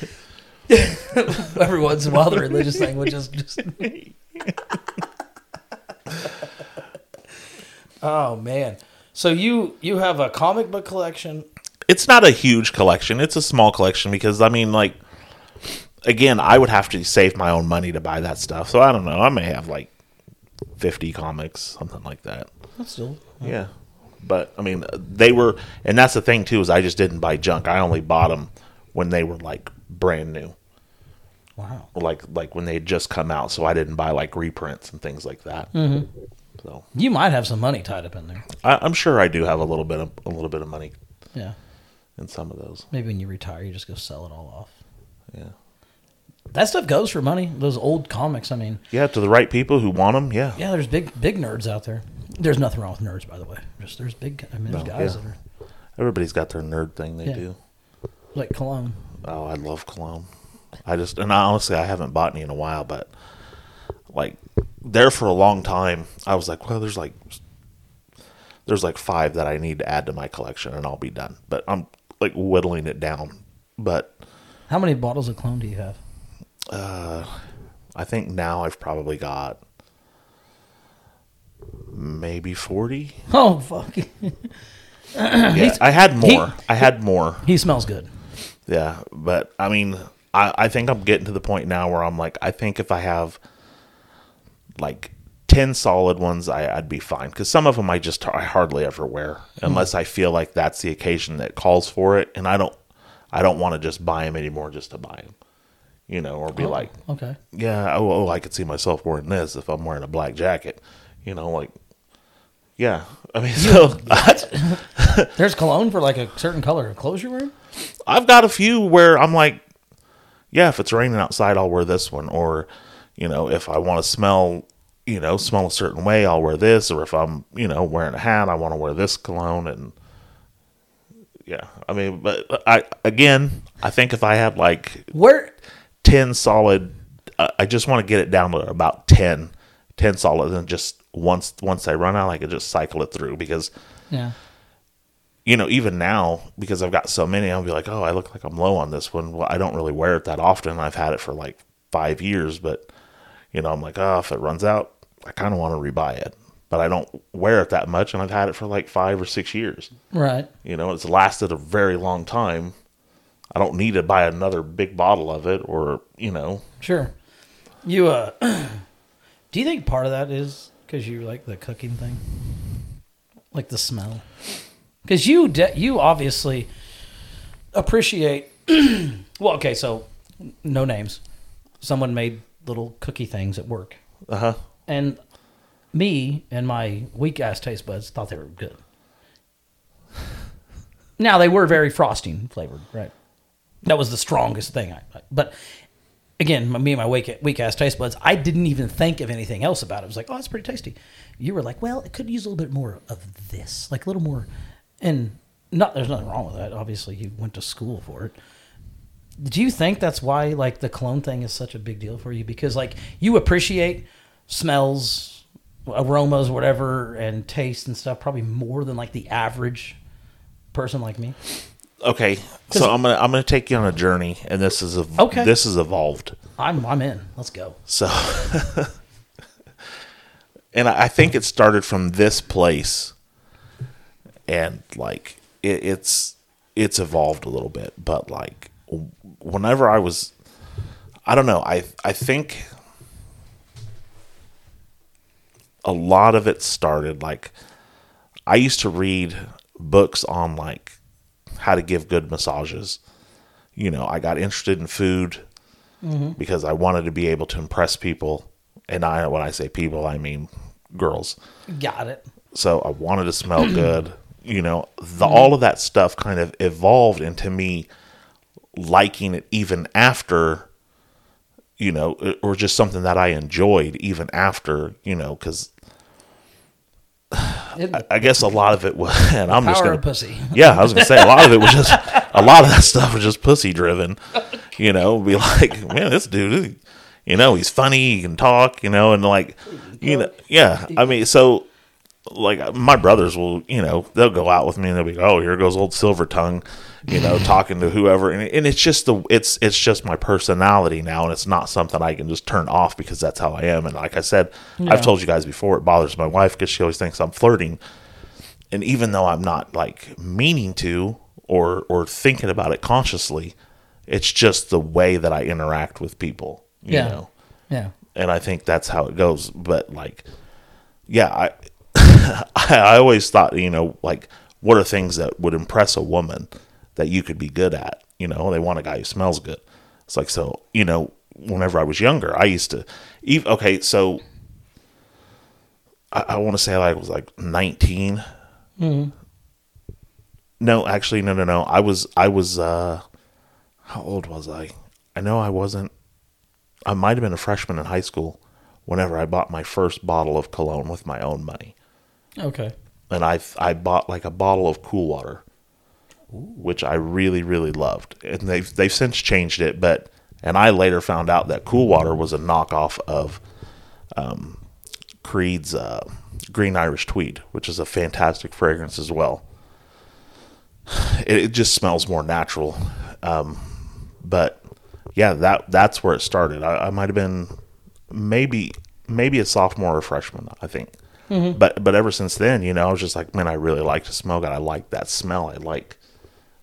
Every once in a while, the religious language is just just. oh man! So you you have a comic book collection. it's not a huge collection. It's a small collection because I mean, like, again, I would have to save my own money to buy that stuff. So I don't know. I may have like fifty comics, something like that. That's still Yeah, but I mean, they were, and that's the thing too is I just didn't buy junk. I only bought them when they were like brand new, wow. like like when they had just come out. So I didn't buy like reprints and things like that. Mm-hmm. So You might have some money tied up in there. I, I'm sure I do have a little bit of a little bit of money Yeah. in some of those. Maybe when you retire, you just go sell it all off. Yeah. That stuff goes for money. Those old comics. I mean, Yeah, to the right people who want them. Yeah. yeah, there's big big nerds out there. There's nothing wrong with nerds, by the way. Just there's big. I mean, there's No, guys yeah. that are Everybody's got their nerd thing they Yeah. do. like cologne. Oh, I love cologne. I just and I, honestly I haven't bought any in a while, but like there for a long time, I was like, well, there's like there's like five that I need to add to my collection, and I'll be done. But I'm like whittling it down. But How many bottles of cologne do you have? Uh, I think now I've probably got maybe forty. Oh fuck! Yeah, I had more. I had more. he smells good. Yeah, but I mean, I, I think I'm getting to the point now where I'm like, I think if I have like ten solid ones, I, I'd be fine. Because some of them I just I hardly ever wear hmm. unless I feel like that's the occasion that calls for it, and I don't I don't want to just buy them anymore just to buy them, you know, or be oh, like, Okay. yeah, oh, oh, I could see myself wearing this if I'm wearing a black jacket, you know, like. Yeah, I mean, so There's cologne for like a certain color of clothes you're wearing. I've got a few where I'm like, yeah, if it's raining outside, I'll wear this one. Or, you know, if I want to smell, you know, smell a certain way, I'll wear this. Or if I'm, you know, wearing a hat, I want to wear this cologne. And yeah, I mean, but I, again, I think if I had like Where 10 solid, I I just want to get it down to about 10, 10 solid. And just once, once I run out, I could just cycle it through because Yeah. you know, even now, because I've got so many, I'll be like, oh, I look like I'm low on this one. Well, I don't really wear it that often. I've had it for like five years, but, you know, I'm like, oh, if it runs out, I kind of want to rebuy it. But I don't wear it that much, and I've had it for like five or six years. Right. You know, it's lasted a very long time. I don't need to buy another big bottle of it, or, you know, Sure. You uh, do you think part of that is because you like the cooking thing, like the smell? Because you de- you obviously appreciate. well, okay, so no names. Someone made little cookie things at work, uh huh. and me and my weak ass taste buds thought they were good. Now they were very frosting flavored, right? That was the strongest thing. I, but again, me and my weak weak ass taste buds, I didn't even think of anything else about it. I was like, oh, it's pretty tasty. You were like, well, it could use a little bit more of this, like a little more, and not. There's nothing wrong with that. Obviously, you went to school for it. Do you think that's why like the cologne thing is such a big deal for you? Because like you appreciate smells, aromas, whatever, and taste and stuff probably more than like the average person like me. Okay, so I'm gonna I'm gonna take you on a journey, and this is a Okay. this is evolved. I'm I'm in. Let's go. So, and I I think it started from this place, and like it, it's it's evolved a little bit. But like, w- whenever I was I don't know. I I think a lot of it started like I used to read books on like how to give good massages. You know, I got interested in food mm-hmm. because I wanted to be able to impress people. And I when I say people, I mean girls. Got it. So I wanted to smell good. You know, the mm-hmm. all of that stuff kind of evolved into me liking it even after you know, or just something that I enjoyed even after, you know, because It- I guess a lot of it was, and I'm just gonna, pussy. yeah, I was gonna say a lot of it was just a lot of that stuff was just pussy driven, you know. Be like, man, this dude, you know, he's funny, he can talk, you know, and like, you know, yeah. I mean, so like uh, my brothers will, you know, they'll go out with me and they'll be, oh, here goes old silver tongue, you know, talking to whoever, and, and it's just the it's it's just my personality now, and it's not something I can just turn off because that's how I am. And like I said, I've told you guys before, it bothers my wife because she always thinks I'm flirting, and even though I'm not like meaning to or or thinking about it consciously, it's just the way that I interact with people, you Yeah. know Yeah. and I think that's how it goes. But like, yeah, I I always thought, you know, like what are things that would impress a woman that you could be good at? You know, they want a guy who smells good. It's like so, you know, whenever I was younger, I used to, even okay, so I, I want to say I was like 19 No, actually, no, no, no. I was, I was, uh, how old was I? I know I wasn't I might have been a freshman in high school whenever I bought my first bottle of cologne with my own money. Okay. And I I bought like a bottle of cool water, which I really really loved. And they've they've since changed it, but and I later found out that cool water was a knockoff of um, Creed's uh, Green Irish Tweed, which is a fantastic fragrance as well. It, it just smells more natural, um, but yeah, that that's where it started. I, I might have been maybe maybe a sophomore or freshman, I think. Mm-hmm. But but ever since then, you know, I was just like, man, I really like to smell good. I like that smell. I like,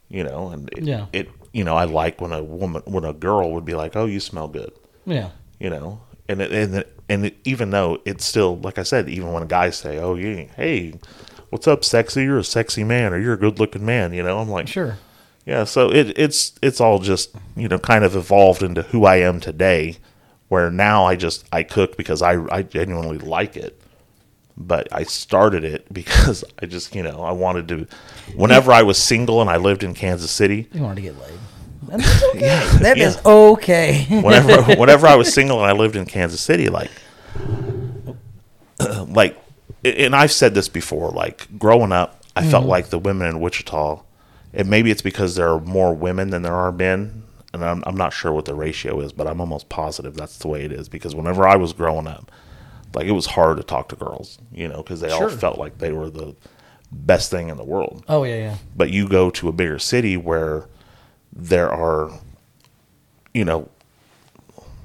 you know, and it, Yeah. it you know, I like when a woman when a girl would be like, oh, you smell good, Yeah. you know, and it, and it, and it, even though it's still like I said, even when guys say, oh, you hey, what's up, sexy? You're a sexy man, or you're a good looking man, you know, I'm like, Sure. yeah, so it, it's it's all just you know kind of evolved into who I am today, where now I just I cook because I I genuinely like it, but I started it because I just you know I wanted to. Whenever I was single and I lived in Kansas City, You wanted to get laid. That's okay. That is okay. whenever whenever I was single and I lived in Kansas City, like like and I've said this before, like growing up, I felt mm-hmm. like the women in Wichita, and maybe it's because there are more women than there are men, and I'm I'm not sure what the ratio is, but I'm almost positive that's the way it is because whenever I was growing up, like it was hard to talk to girls, you know, because they all felt like they were the best thing in the world oh yeah, yeah. but you go to a bigger city where there are you know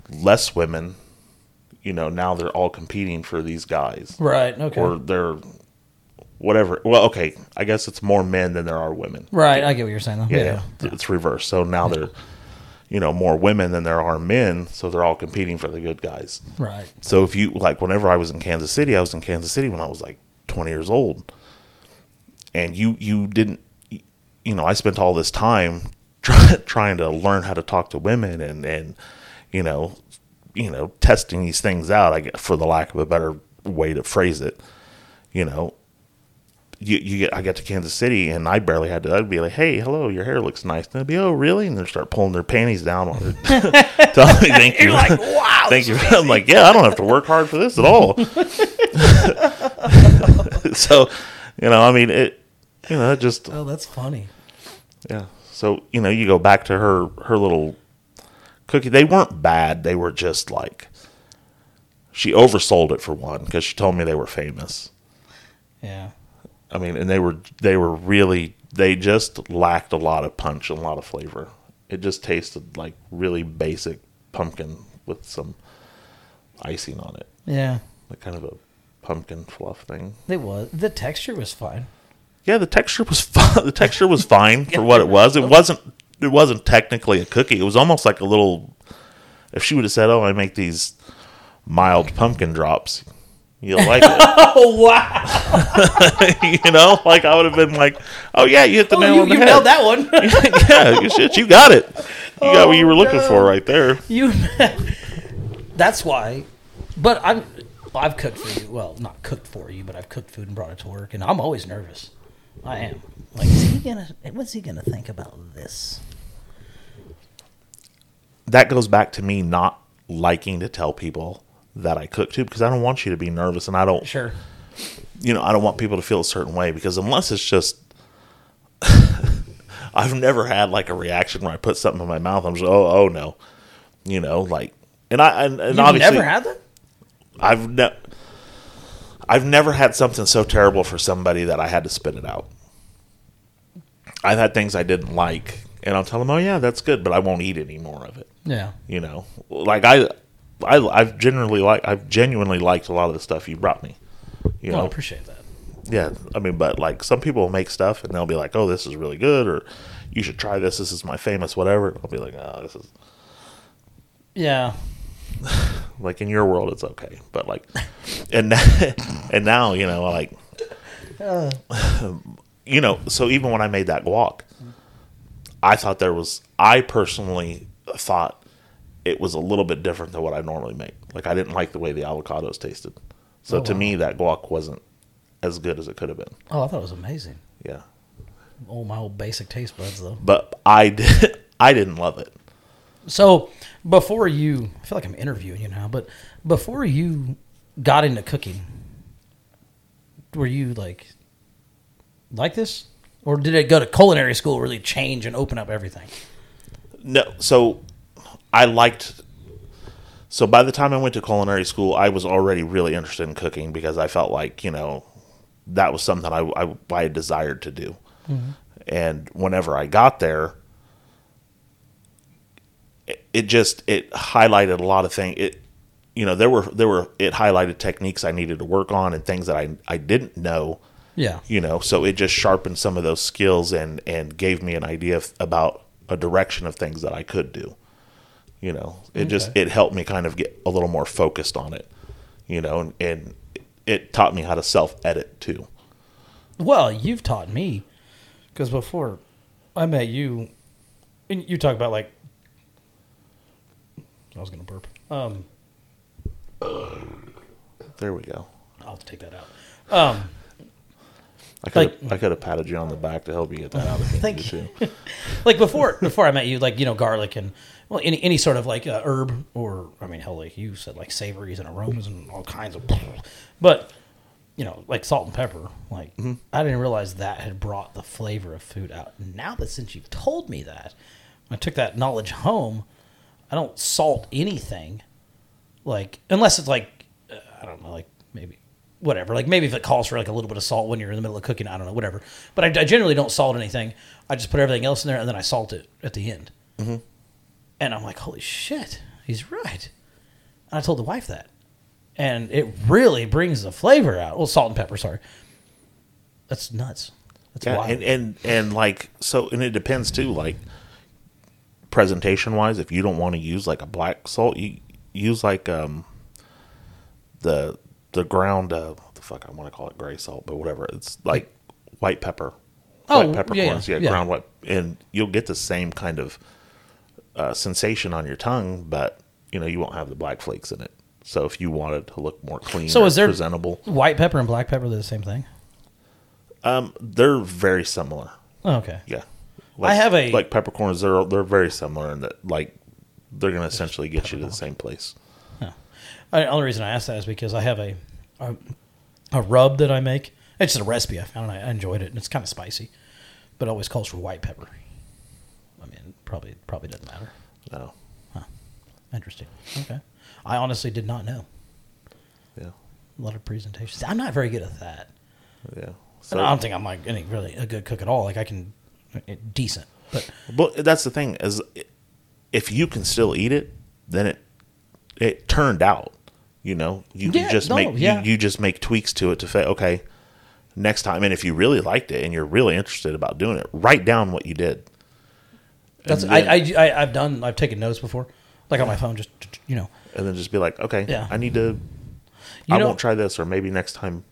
less women you know now they're all competing for these guys Right. Okay. or they're whatever well okay i guess it's more men than there are women right. I get what you're saying. Though. yeah, it's reversed so now they're you know more women than there are men so they're all competing for the good guys Right. so if you like, whenever I was in Kansas City, I was in Kansas City when I was like 20 years old, and you you didn't, you know, I spent all this time try, trying to learn how to talk to women and and you know, you know, testing these things out. I guess for the lack of a better way to phrase it, you know. You, you get I get to Kansas City and I barely had to I'd be like hey hello your hair looks nice. And they'd be oh really? And they start pulling their panties down on it telling me thank you. like wow thank you. I'm like yeah I don't have to work hard for this at all. So you know I mean it you know it just Oh, that's funny. yeah. So you know you go back to her her little cookie. They weren't bad. They were just like she oversold it for one because she told me they were famous. Yeah. I mean, and they were they were really they just lacked a lot of punch and a lot of flavor. It just tasted like really basic pumpkin with some icing on it, Yeah. like kind of a pumpkin fluff thing. It was. The texture was fine. Yeah, the texture was fine. the texture was fine for what it was. It wasn't it wasn't technically a cookie. It was almost like a little If she would have said, "Oh, I make these mild pumpkin drops," you'll like it. Oh wow! you know, like I would have been like, "Oh yeah, you hit the Oh, nail you, on the you head." nailed that one. yeah, you shit, you got it. You got what you were oh, looking for right there. you. That's why. But I'm. I've cooked for you. Well, not cooked for you, but I've cooked food and brought it to work, and I'm always nervous. I am. Like, is he gonna? What's he gonna think about this? That goes back to me not liking to tell people that I cook to because I don't want you to be nervous and I don't Sure. you know, I don't want people to feel a certain way because unless it's just I've never had like a reaction where I put something in my mouth I'm just oh oh no. You know, like and I and, and You've obviously never had that. I've ne- I've never had something so terrible for somebody that I had to spit it out. I've had things I didn't like, and I'll tell them, "Oh yeah, that's good," but I won't eat any more of it. Yeah. You know, like I, I, I've generally like I've genuinely liked a lot of the stuff you brought me. You Oh, I appreciate that. yeah. I mean, but like some people will make stuff and they'll be like, "Oh, this is really good," or "You should try this. This is my famous whatever." I'll be like, "Oh, this is." Yeah. like in your world it's okay but like and and now you know like you know so even when i made that guac i thought there was i personally thought it was a little bit different than what i normally make. Like i didn't like the way the avocados tasted. So oh, to me that guac wasn't as good as it could have been. Oh, I thought it was amazing. yeah. Oh, my old basic taste buds though. but i did i didn't love it. So before you, I feel like I'm interviewing you now, but before you got into cooking, were you like like this, or did it go to culinary school really change and open up everything? No, so I liked. So by the time I went to culinary school, I was already really interested in cooking because I felt like you know that was something I I, I desired to do. Mm-hmm. And whenever I got there, it, it just it highlighted a lot of things. It you know there were there were it highlighted techniques I needed to work on and things that I I didn't know Yeah, you know so it just sharpened some of those skills and and gave me an idea of, about a direction of things that i could do you know it just it helped me kind of get a little more focused on it you know and, and it taught me how to self edit too Well, you've taught me because before I met you, and you talk about like I was gonna burp. Um, there we go I'll take that out. Um, i could Like- i could have patted you on the back to help you get that out Thank you. like before before I met you, like you know, garlic and well, any any sort of like uh, herb or I mean, hell, like you said, like savories and aromas and all kinds of. But you know, like salt and pepper. Like I didn't realize that had brought the flavor of food out. Now that since you've told me that, I took that knowledge home. I don't salt anything, like unless it's like uh, I don't know, like maybe whatever. Like maybe if it calls for like a little bit of salt when you're in the middle of cooking, I don't know, whatever. But I, I generally don't salt anything. I just put everything else in there and then I salt it at the end. Mm-hmm. And I'm like, holy shit, he's right. And I told the wife that, and it really brings the flavor out. Well, salt and pepper, sorry. That's nuts. That's yeah wild. and, and and like so and it depends too like presentation wise if you don't want to use like a black salt you use like um the the ground uh what the fuck i want to call it gray salt but whatever it's like white pepper Oh, white peppercorns yeah, yeah, yeah. ground white and you'll get the same kind of uh, sensation on your tongue but you know you won't have the black flakes in it so if you wanted to look more clean So is there- presentable White pepper and black pepper, they're the same thing? um they're very similar Oh, okay. Yeah. I have a- like peppercorns. They're they're very similar in that like they're gonna essentially get you to the same place. I, the only reason I asked that is because I have a, a a rub that I make. It's just a recipe I found. I enjoyed it, and it's kind of spicy, but it always calls for white pepper. Probably probably doesn't matter. No. Interesting. Okay, I honestly did not know Yeah. a lot of presentations. I'm not very good at that. Yeah. And So, I don't think I'm like any really a good cook at all. Like I can uh, decent, but but that's the thing is, if you can still eat it, then it it turned out. You know, you Yeah, can just no, make yeah. you, you just make tweaks to it to say, okay, next time. And if you really liked it and you're really interested about doing it, write down what you did. That's I, I, I I've done I've taken notes before like on my phone, just you know. and then just be like, okay, Yeah. I need to. You I know- won't try this, or maybe next time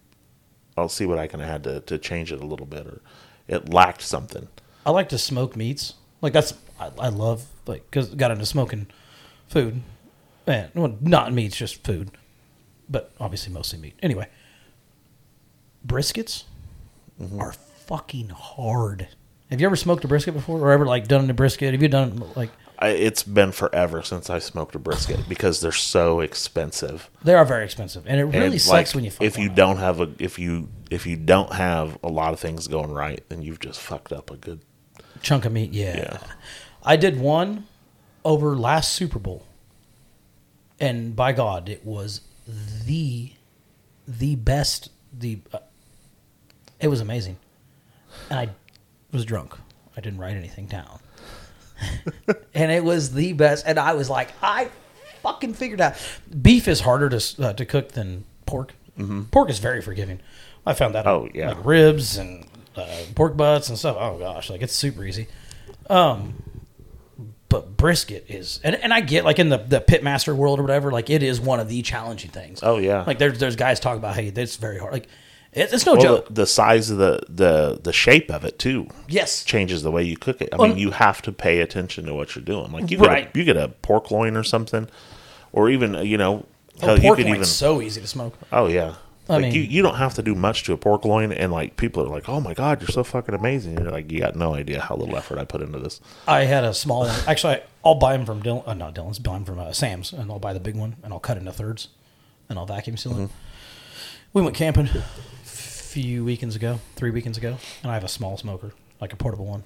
I'll see what I can add to to change it a little bit, or it lacked something. I like to smoke meats. Like that's I, I love like because got into smoking food, and well, not meats, just food, but obviously mostly meat. Anyway, briskets mm-hmm. are fucking hard. Have you ever smoked a brisket before, or ever like done a brisket? Have you done like I, it's been forever since I smoked a brisket because they're so expensive. they are very expensive, and it really And, sucks like, when you fuck if you up. don't have a if you if you don't have a lot of things going right, then you've just fucked up a good. chunk of meat. Yeah. Yeah. I did one over last Super Bowl, and by God, it was the the best. The uh, it was amazing, and I was drunk. I didn't write anything down, and it was the best. And I was like, I fucking figured out beef is harder to uh, to cook than pork. Pork is very forgiving. I found that. Oh, yeah. like ribs and uh, pork butts and stuff. Oh gosh, like it's super easy. Um, but brisket is, and, and I get like in the the pitmaster world or whatever, like it is one of the challenging things. Oh, yeah. like there's there's guys talk about hey, it's very hard. Like it's no Well, joke. the, size of the the the shape of it too yes, changes the way you cook it. I Well- mean, you have to pay attention to what you're doing. Like you get Right. a, you get a pork loin or something, or even uh, you know, oh, hell, you pork could loin's even so easy to smoke. oh yeah. I Like mean- you, you don't have to do much to a pork loin, and like people are like, "Oh my god, you're so fucking amazing!" You're like, you got no idea how little effort I put into this. I had a small one. Actually, I, I'll buy them from Dillon. Uh, not Dillon's. Buy them from uh, Sam's, and I'll buy the big one, and I'll cut into thirds, and I'll vacuum seal it. We went camping few weekends ago, three weekends ago, and I have a small smoker, like a portable one,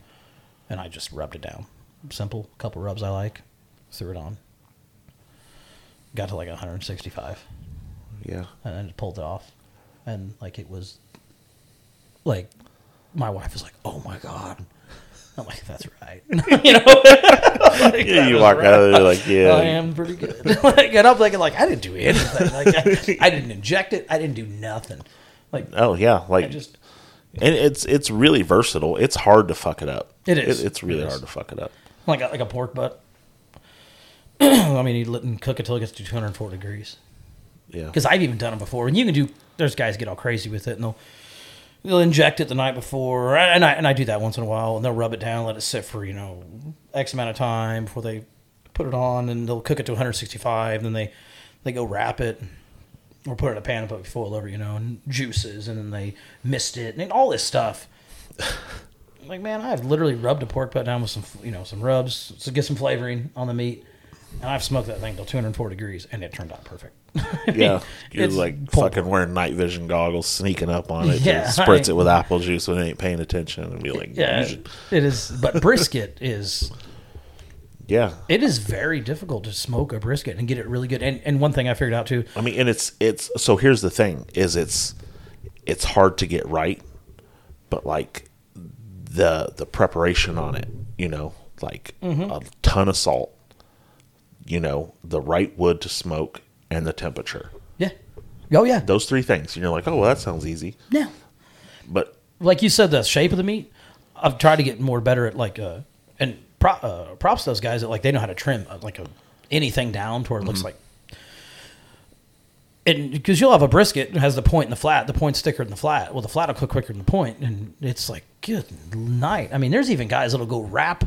and I just rubbed it down. Simple, couple rubs I like, threw it on. Got to like 165, Yeah, and then pulled it off, and like it was, like, my wife was like, "Oh my god." I'm like, that's right. you know, Like, yeah. You walk right. out of there like, "Yeah, I am pretty good. like, and I'm thinking, like, I didn't do anything. Like, I, I didn't inject it. I didn't do nothing. Like, oh yeah, like I just, and it's it's really versatile. It's hard to fuck it up. It is. it's really It is. hard to fuck it up. like, a, like a pork butt. I mean, you let them cook it till it gets to 204 degrees. Yeah, Because I've even done it before. And you can do, there's guys get all crazy with it and they'll, they'll inject it the night before. And I, and I do that once in a while. And they'll rub it down, let it sit for, you know, X amount of time before they put it on. And they'll cook it to 165. Then they, they go wrap it or put it in a pan and put foil over, you know, and juices. And then they missed it and all this stuff. like, man, I've literally rubbed a pork butt down with some, you know, some rubs to get some flavoring on the meat. And I've smoked that thing till 204 degrees, and it turned out perfect. yeah. You're like fucking wearing night vision goggles, sneaking up on it, Yeah, spritz I- it with apple juice when it ain't paying attention, and be like, Yeah, it is. But brisket is yeah. it is very difficult to smoke a brisket and get it really good. And and one thing I figured out too, I mean, and it's it's so here's the thing: is it's it's hard to get right, but like the the preparation on it, you know, like Mm-hmm. a ton of salt, you know, the right wood to smoke, and the temperature. yeah, oh yeah, Those three things, and you're like, oh, well, that sounds easy, yeah. but Like you said, the shape of the meat. I've tried to get more better at like uh pro, uh, props to those guys that like they know how to trim uh, like a, anything down to where it looks like. And because you'll have a brisket that has the point and the flat, the point's thicker than the flat. Well, the flat will cook quicker than the point, and it's like good night. I mean, there's even guys that'll go wrap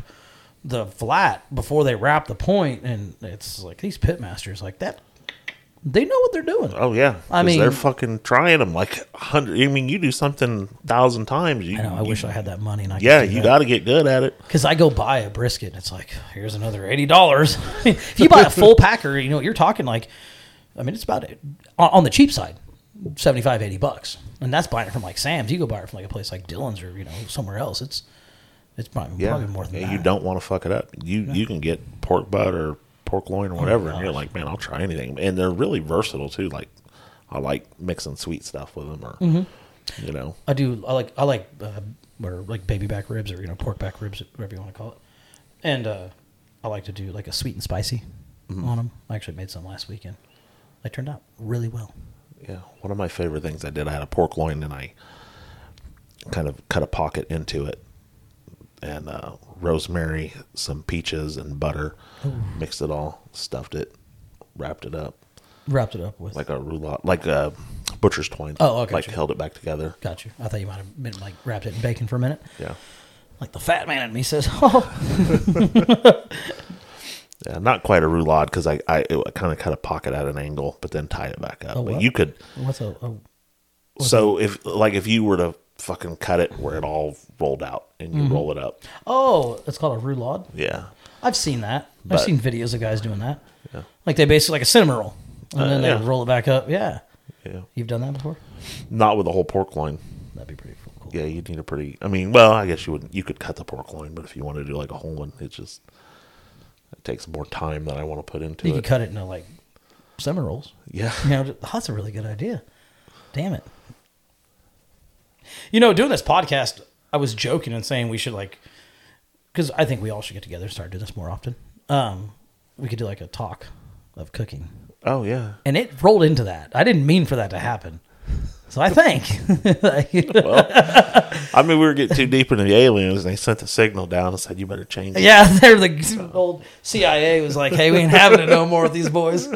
the flat before they wrap the point, and it's like these pitmasters like that. They know what they're doing. oh yeah, I mean- they're fucking trying them like hundred. I mean, you do something thousand times, you I know. I you- wish I had that money. And I Yeah, you got to get good at it. because I go buy a brisket. and It's like here's another eighty dollars. if you buy a full packer, you know what you're talking like, I mean, it's about on, on the cheap side, 75, 80 bucks, and that's buying it from like Sam's. You go buy it from like a place like Dillon's or you know somewhere else. It's it's probably, Yeah, probably more than Yeah, that. you don't want to fuck it up. You you can get pork butt or pork loin or whatever, and you're like, man, I'll try anything. And they're really versatile too. Like, I like mixing sweet stuff with them, or Mm-hmm. you know, I do. I like. I like. Uh, or like baby back ribs or you know pork back ribs, whatever you want to call it. And uh, I like to do like a sweet and spicy Mm-hmm. on them. I actually made some last weekend. They turned out really well. yeah. One of my favorite things I did, I had a pork loin and I kind of cut a pocket into it, and uh, rosemary, some peaches, and butter. Mixed it all, stuffed it, wrapped it up Wrapped it up with. like a roulade, like a butcher's twine. Oh, okay, Like sure. held it back together. Got you. I thought you might have been like wrapped it in bacon for a minute. Yeah. Like the fat man in me says, "Oh, Yeah, not quite a roulade because I, I kind of cut a pocket at an angle, but then tied it back up. Oh, but you could, what's a oh, so if like if you were to fucking cut it where it all rolled out and you Mm-hmm. roll it up, oh? It's called a roulade. yeah, I've seen that. But- I've seen videos of guys doing that. Yeah. Like they basically like a cinnamon roll, and Uh, then they yeah. roll it back up. Yeah, yeah, you've done that before. not with a whole pork loin. That'd be pretty cool. Yeah, you'd need a pretty. I mean, well, I guess you wouldn't. You could cut the pork loin, but if you want to do like a whole one, it just it takes more time than I want to put into You it. You could cut it into like cinnamon rolls. yeah, You know, that's a really good idea. Damn it. You know, doing this podcast, I was joking and saying we should like, because I think we all should get together and start doing this more often. Um, we could do like a talk of cooking, Oh yeah. and it rolled into that. I didn't mean for that to happen, so I think. Well, I mean, we were getting too deep into the aliens, and they sent the signal down and said, "You better change." it." yeah, they're the old CIA was like, "Hey, we ain't having it no more with these boys."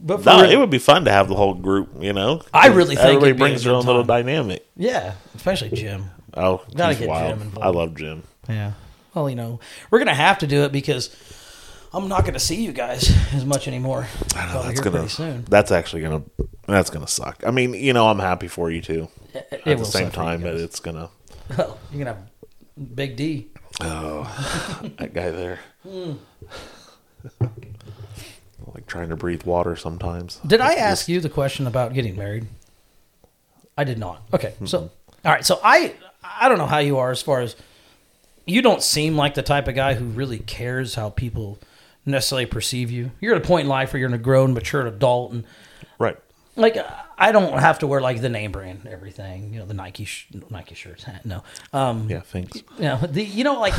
but for No, real- it would be fun to have the whole group. You know, I really think everybody it'd be a brings their good own little dynamic. yeah, especially Jim. Oh, Gotta he's get wild. Jim involved. I love Jim. Yeah. Well, you know, we're gonna have to do it because I'm not gonna see you guys as much anymore. I know that's gonna. soon. That's actually gonna. That's gonna suck. I mean, you know, I'm happy for you too. It At the same suck for you time, but it's gonna. Well, you're gonna have Big D. Oh, that guy there. Hmm. Trying to breathe water sometimes. Did I ask you the question about getting married? I did not. Okay, so all right, so I I don't know how you are as far as you don't seem like the type of guy who really cares how people necessarily perceive you. You're at a point in life where you're a grown, mature adult, and Right. like I don't have to wear like the name brand everything. You know, the Nike sh- Nike shirts. No, um, Yeah. Thanks. you know the you know like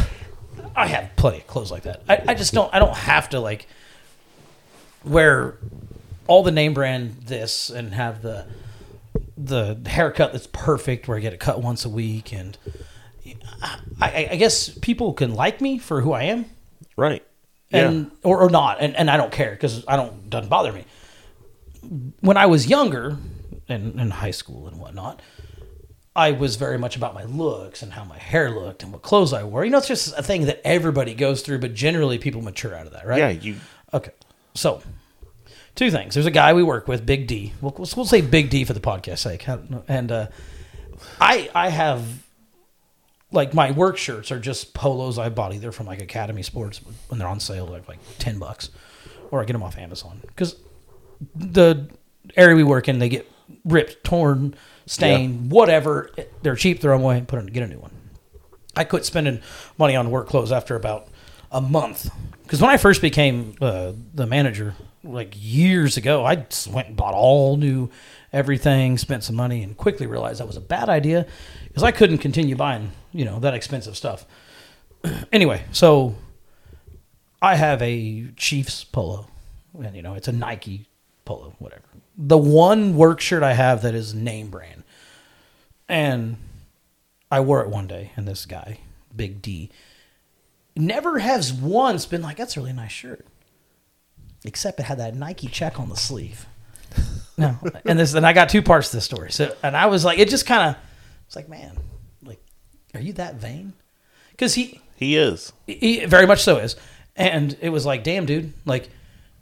I have plenty of clothes like that. I, I just don't I don't have to like wear all the name brand this and have the the haircut that's perfect where I get it cut once a week and I, I, I guess people can like me for who I am Right. Yeah. and or, or not and, and I don't care because I don't doesn't bother me. When I was younger in, in high school and whatnot, I was very much about my looks and how my hair looked and what clothes I wore. You know, it's just a thing that everybody goes through, but generally people mature out of that, right? yeah. You. Okay. So, two things. There's a guy we work with, Big D. We'll, we'll, we'll say Big D for the podcast sake. And uh, I I have like my work shirts are just polos I bought either from like Academy Sports when they're on sale, like like ten bucks, or I get them off Amazon because the area we work in they get ripped, torn, stained, whatever. They're cheap, throw them away, and put them get a new one. I quit spending money on work clothes after about a month because when I first became uh, the manager, like years ago, I just went and bought all new everything, spent some money, and quickly realized that was a bad idea because I couldn't continue buying you know that expensive stuff. anyway, so I have a Chiefs polo, and you know it's a Nike polo, whatever. The one work shirt I have that is name brand, and I wore it one day, and this guy, Big D, never has once been like, "That's a really nice shirt," except it had that Nike check on the sleeve. No, and this, and I got two parts to the story. So, and I was like, it just kind of, it's like, man, like, are you that vain? Because he, He is. he very much so is, and it was like, damn, dude, like.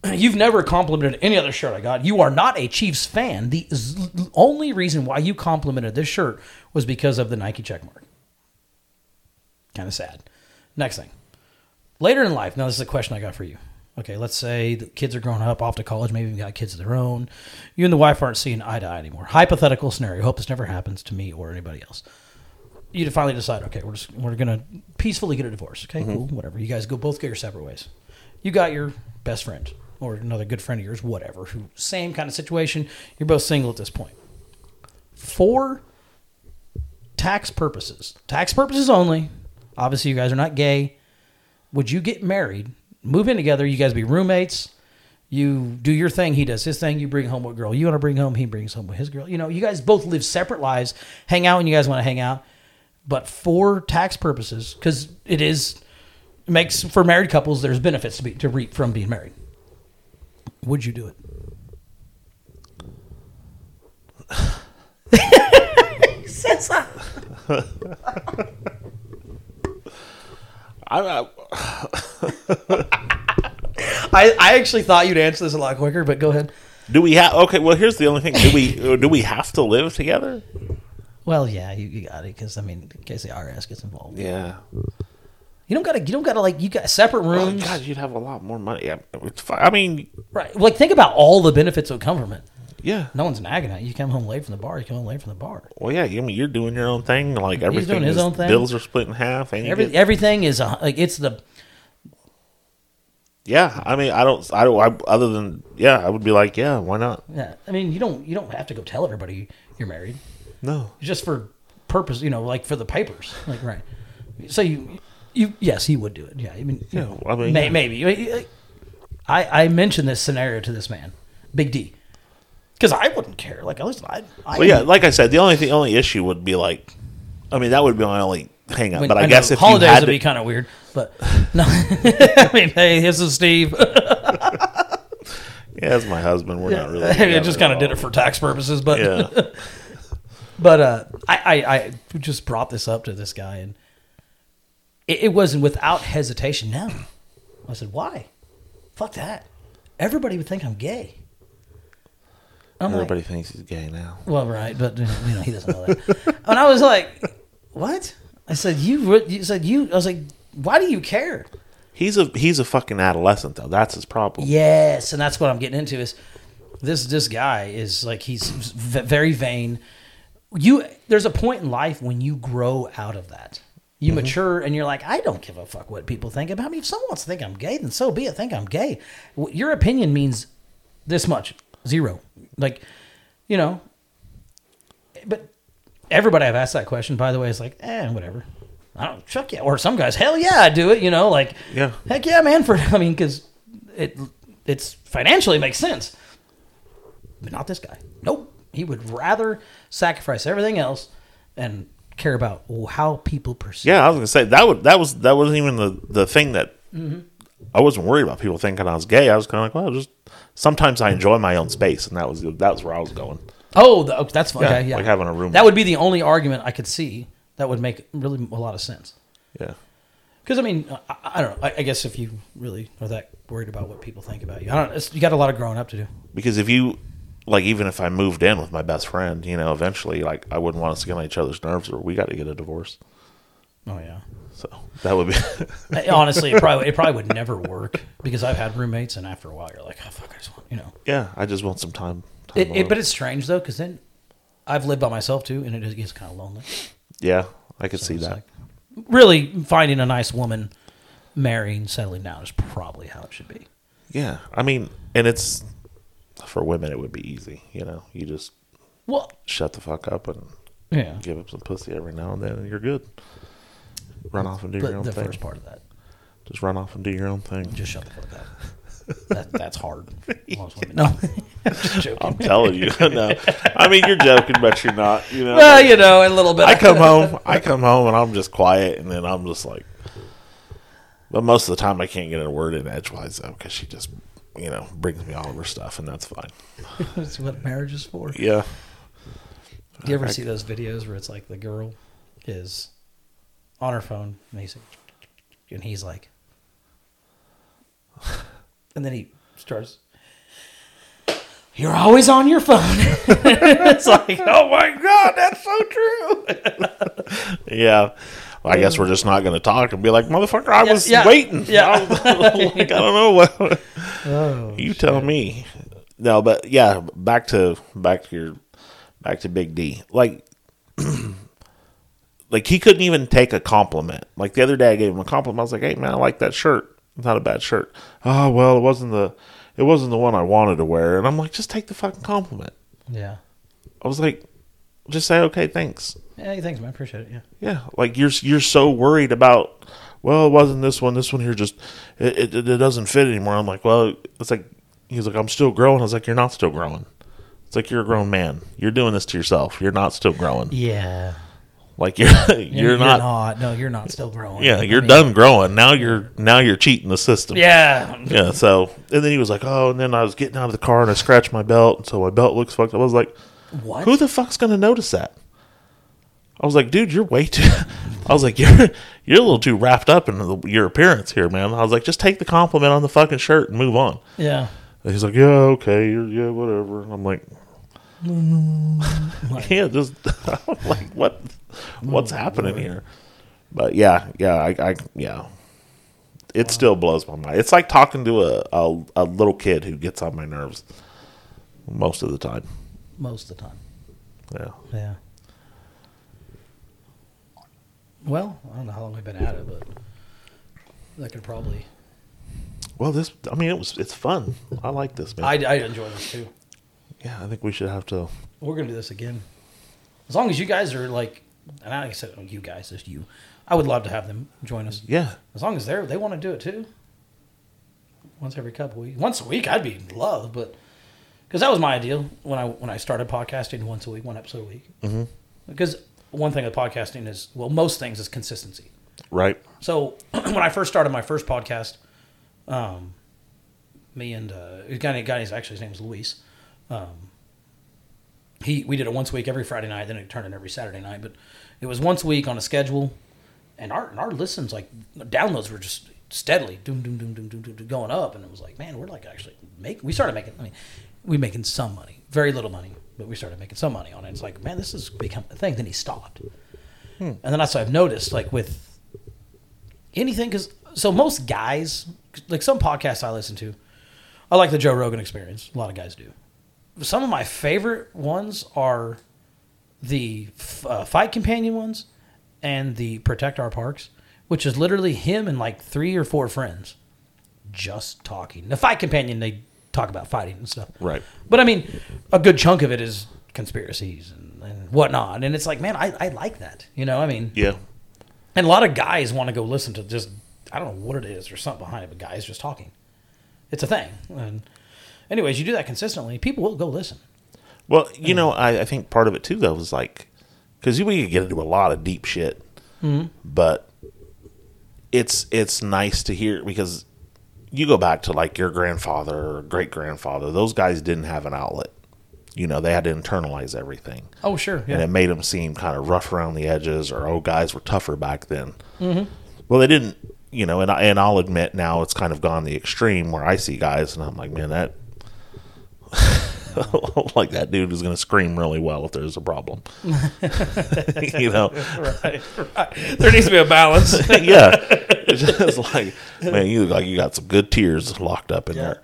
You've never complimented any other shirt I got. You are not a Chiefs fan. The only reason why you complimented this shirt was because of the Nike checkmark. Kind of sad. Next thing. Later in life, now this is a question I got for you. Okay, let's say the kids are growing up, off to college, maybe even got kids of their own. You and the wife aren't seeing eye to eye anymore. Hypothetical scenario. Hope this never happens to me or anybody else. You finally decide, okay, we're just we're gonna peacefully get a divorce. Okay, mm-hmm. cool, whatever. You guys go both go your separate ways. You got your best friend or another good friend of yours, whatever, who same kind of situation. You're both single at this point. For tax purposes, tax purposes only. Obviously, you guys are not gay. Would you get married, move in together? You guys be roommates. You do your thing. He does his thing. You bring home what girl you want to bring home. He brings home his girl. You know, you guys both live separate lives, hang out when you guys want to hang out. but for tax purposes, because it is it makes for married couples, there's benefits to be to reap from being married. Would you do it? Uh, I, I, I, I actually thought you'd answer this a lot quicker, but go ahead. do we have? Okay, well, here's the only thing. Do we do we have to live together? Well, yeah, you, you got it because I mean, in case the IRS gets involved, Yeah. you don't gotta you don't gotta like you got separate Oh, rooms, God, you'd have a lot more money. Yeah, it's fine. I mean, right? Like think about all the benefits that would come from it. yeah. No one's nagging at you. You come home late from the bar. You come home late from the bar. Well, yeah. I mean, you're doing your own thing. Like everything. doing his is- own thing. Bills are split in half. And Every, get- everything is a, like it's the yeah. I mean, I don't. I don't. I, other than yeah, I would be like, yeah. Why not? yeah. I mean, you don't you don't have to go tell everybody you're married. No. Just for purpose, you know, like for the papers, like right. So you you yes, he would do it. Yeah, I mean, you Yeah, know, I mean, may, yeah. maybe. I I mentioned this scenario to this man, Big D, because I wouldn't care. Like, listen, I, I Well, yeah. Like I said, the only the only issue would be like, I mean, that would be my only hang up. mean, but I, know guess if you holidays had would to, be kind of weird, but no. I mean, hey, this is Steve. yeah, as my husband, we're not really. I I just kind of did it for tax purposes, but Yeah. But uh, I, I, I just brought this up to this guy, and it, it wasn't without hesitation. No, I said, "Why? Fuck that! Everybody would think I'm gay." I'm like, Everybody thinks he's gay now. well, right, but you know he doesn't know that. and I was like, "What?" I said, "You, re- you said you." I was like, "Why do you care?" He's a he's a fucking adolescent though. That's his problem. Yes, and that's what I'm getting into. Is this this guy is like he's v- very vain. You there's a point in life when you grow out of that. You mm-hmm. mature and you're like, I don't give a fuck what people think about me. If someone wants to think I'm gay, then so be it. Think I'm gay. Your opinion means this much, zero. Like, you know. But everybody I've asked that question, by the way, is like, eh, whatever. I don't chuck yeah. Or some guys, hell yeah, I do it. You know, like, Yeah. heck yeah, man. For I mean, because it it's financially makes sense, but not this guy. Nope. He would rather sacrifice everything else and care about how people perceive. Yeah, I was gonna say that would that was that wasn't even the the thing that Mm-hmm. I wasn't worried about people thinking I was gay. I was kind of like, well, just sometimes I enjoy my own space, and that was that was where I was going. Oh, the, okay, that's fine. Yeah, okay, yeah. like having a roommate. That would be the only argument I could see that would make really a lot of sense. Yeah, Because I mean, I, I don't know. I, I guess if you really are that worried about what people think about you, I don't. You got a lot of growing up to do. because if you like, even if I moved in with my best friend, you know, eventually, like, I wouldn't want us to get on each other's nerves, or we got to get a divorce. Oh yeah. So that would be Honestly, it probably it probably would never work because I've had roommates, and after a while, you're like, oh fuck, I just want you know. yeah. I just want some time. It, it, but it's strange though, because then I've lived by myself too, and it is- gets kind of lonely. yeah, I could see that. like- really, finding a nice woman, marrying, settling down is probably how it should be. Yeah, I mean, and it's for women, it would be easy. You know, you just Well, shut the fuck up and yeah, give up some pussy every now and then, and you're good. Run off and do your but own the thing. first part of that, Just run off and do your own thing. just shut the fuck up. That, that's hard. Most women. No, I'm just joking. I'm telling you, no. I mean, you're joking, but you're not. You know, well, you know, a little bit. I come home, I come home, and I'm just quiet, and then I'm just like. But most of the time, I can't get a word in edgewise though, because she just, you know, brings me all of her stuff, and that's fine. That's what marriage is for. Yeah, Do you ever I- see those videos where it's like the girl is on her phone and he's and he's like, and then he starts. You're always on your phone. it's like, oh my god, that's so true. yeah. Well, I guess we're just not going to talk and be like, motherfucker, I Yeah, was yeah, waiting. yeah. I, was like, I don't know what. Oh, you tell me. No, but yeah, back to back to your back to Big D. Like, like he couldn't even take a compliment. Like the other day, I gave him a compliment. I was like, "Hey man, I like that shirt. Not a bad shirt." Oh well, it wasn't the it wasn't the one I wanted to wear. And I'm like, just take the fucking compliment. yeah. I was like, just say okay, thanks. Yeah, thanks, man. Appreciate it. Yeah. Yeah, like you're you're so worried about. Well, it wasn't this one. This one here just it, it, it doesn't fit anymore. I'm like, well, it's like he's like, I'm still growing. I was like, you're not still growing. It's like you're a grown man. You're doing this to yourself. You're not still growing. Yeah. Like you're you're, You're, not, No, you're not still growing. Yeah, you're mean, done growing. Now you're now you're cheating the system. Yeah. Yeah. So and then he was like, oh, and then I was getting out of the car and I scratched my belt, and so my belt looks fucked up. I was like, What? who the fuck's gonna notice that? I was like, dude, you're way too. I was like, you're you're a little too wrapped up in the, your appearance here, man. I was like, just take the compliment on the fucking shirt and move on. yeah. And he's like, yeah, okay, you're, yeah, whatever. And I'm like, yeah, just I'm like, what, what's happening here? But yeah, yeah, I, I yeah, it still blows my mind. It's like talking to a, a a little kid who gets on my nerves most of the time. Most of the time. Yeah, Yeah. Well, I don't know how long we've been at it, but that could probably. well, this, I mean, it was it's fun. I like this, man. I, I enjoy this too. yeah, I think we should have to. We're gonna do this again, as long as you guys are like, and I said oh, you guys, just you. I would love to have them join us. Yeah, As long as they're they want to do it too. Once every couple weeks, once a week, I'd be in love, but because that was my ideal when I when I started podcasting once a week, one episode a week. Mm-hmm. Because one thing with podcasting is well, most things is consistency. right. So when I first started my first podcast, um, me and uh, a guy, guy his actually his name was Luis. Um, he we did it once a week every Friday night. Then it turned into every Saturday night, but it was once a week on a schedule. And our and our listens like downloads were just steadily doom doom doom doom doom doom, going up, and it was like man, we're like actually make. We started making. I mean, we making some money, very little money, but we started making some money on it. It's like man, this has become a thing. Then he stopped, hmm. and then that's what I've noticed like with anything because so most guys like some podcasts I listen to, I like the Joe Rogan Experience. A lot of guys do. Some of my favorite ones are the f- uh, Fight Companion ones and the Protect Our Parks, which is literally him and like three or four friends just talking. The Fight Companion they talk about fighting and stuff, Right. But I mean, a good chunk of it is conspiracies and, and whatnot, and it's like, man, I, I like that. You know, I mean, Yeah, and a lot of guys want to go listen to just I don't know what it is. There's something behind it, but guys just talking. It's a thing. And anyways, you do that consistently, people will go listen. Well, you know, I, I think part of it too, though, is like because we could get into a lot of deep shit, but it's it's nice to hear because you go back to like your grandfather or great grandfather; those guys didn't have an outlet. You know, they had to internalize everything, Oh sure, and it made them seem kind of rough around the edges, or oh, guys were tougher back then. Mm-hmm. Well, they didn't. You know, and I, and I'll admit now it's kind of gone the extreme where I see guys and I'm like, man, that like that dude is going to scream really well if there's a problem. you know, right, right. There needs to be a balance. yeah, it's just like man, you look like you got some good tears locked up in there.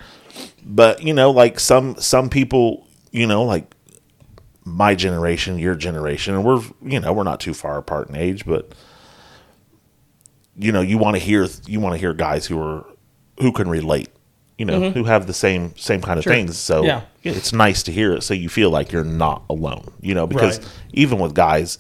But you know, like some some people, you know, like my generation, your generation, and we're you know we're not too far apart in age, but you know you want to hear you want to hear guys who are who can relate. You know, mm-hmm. who have the same same kind of things. So Yeah. it's nice to hear it, so you feel like you're not alone. You know, because Right. even with guys,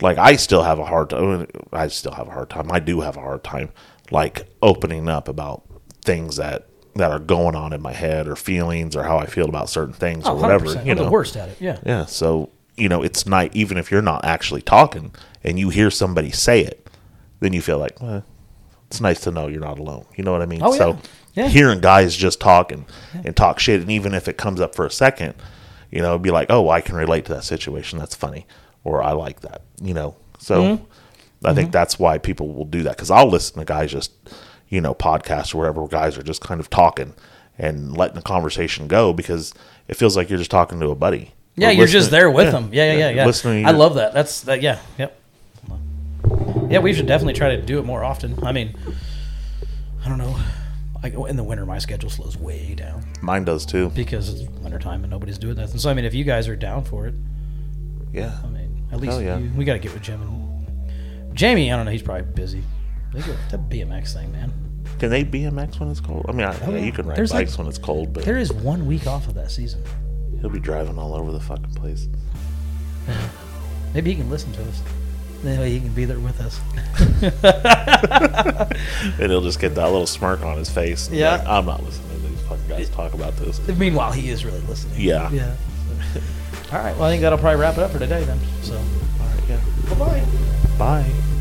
like I still have a hard time. I still have a hard time. I do have a hard time, like opening up about things that that are going on in my head or feelings or how I feel about certain things Oh, or whatever. 100%. You We're know, the worst at it. Yeah. yeah. So you know, it's nice even if you're not actually talking and you hear somebody say it, then you feel like, well, it's nice to know you're not alone. You know what I mean? Oh, yeah. So Yeah. hearing guys just talk and, and talk shit, and even if it comes up for a second, you know, be like, oh, I can relate to that situation. That's funny, or I like that. You know, so Mm-hmm. I think that's why people will do that because I'll listen to guys just, you know, podcasts or wherever guys are just kind of talking and letting the conversation go because it feels like you're just talking to a buddy. Yeah, you're just there with them. Yeah, yeah, yeah, yeah. Listening, I love that. That's that. Yeah, yep. Yeah, we should definitely try to do it more often. I mean, I don't know. I, oh, in the winter, my schedule slows way down Mine does too. because it's wintertime and nobody's doing that. So, I mean, if you guys are down for it, Yeah. I mean, at least Hell yeah. you, we got to get with Jim and Jamie. I don't know. He's probably busy. They go the BMX thing, man. Can they BMX when it's cold? I mean, I, oh, yeah, you can ride There's like- bikes when it's cold, but There is one week off of that season. he'll be driving all over the fucking place. Maybe he can listen to us. That way he can be there with us. And he'll just get that little smirk on his face. Yeah. like, I'm not listening to these fucking guys talk about this. Meanwhile, he is really listening. Yeah. Yeah. All right. Well, I think that'll probably wrap it up for today then. So. All right, yeah. Bye bye. Bye.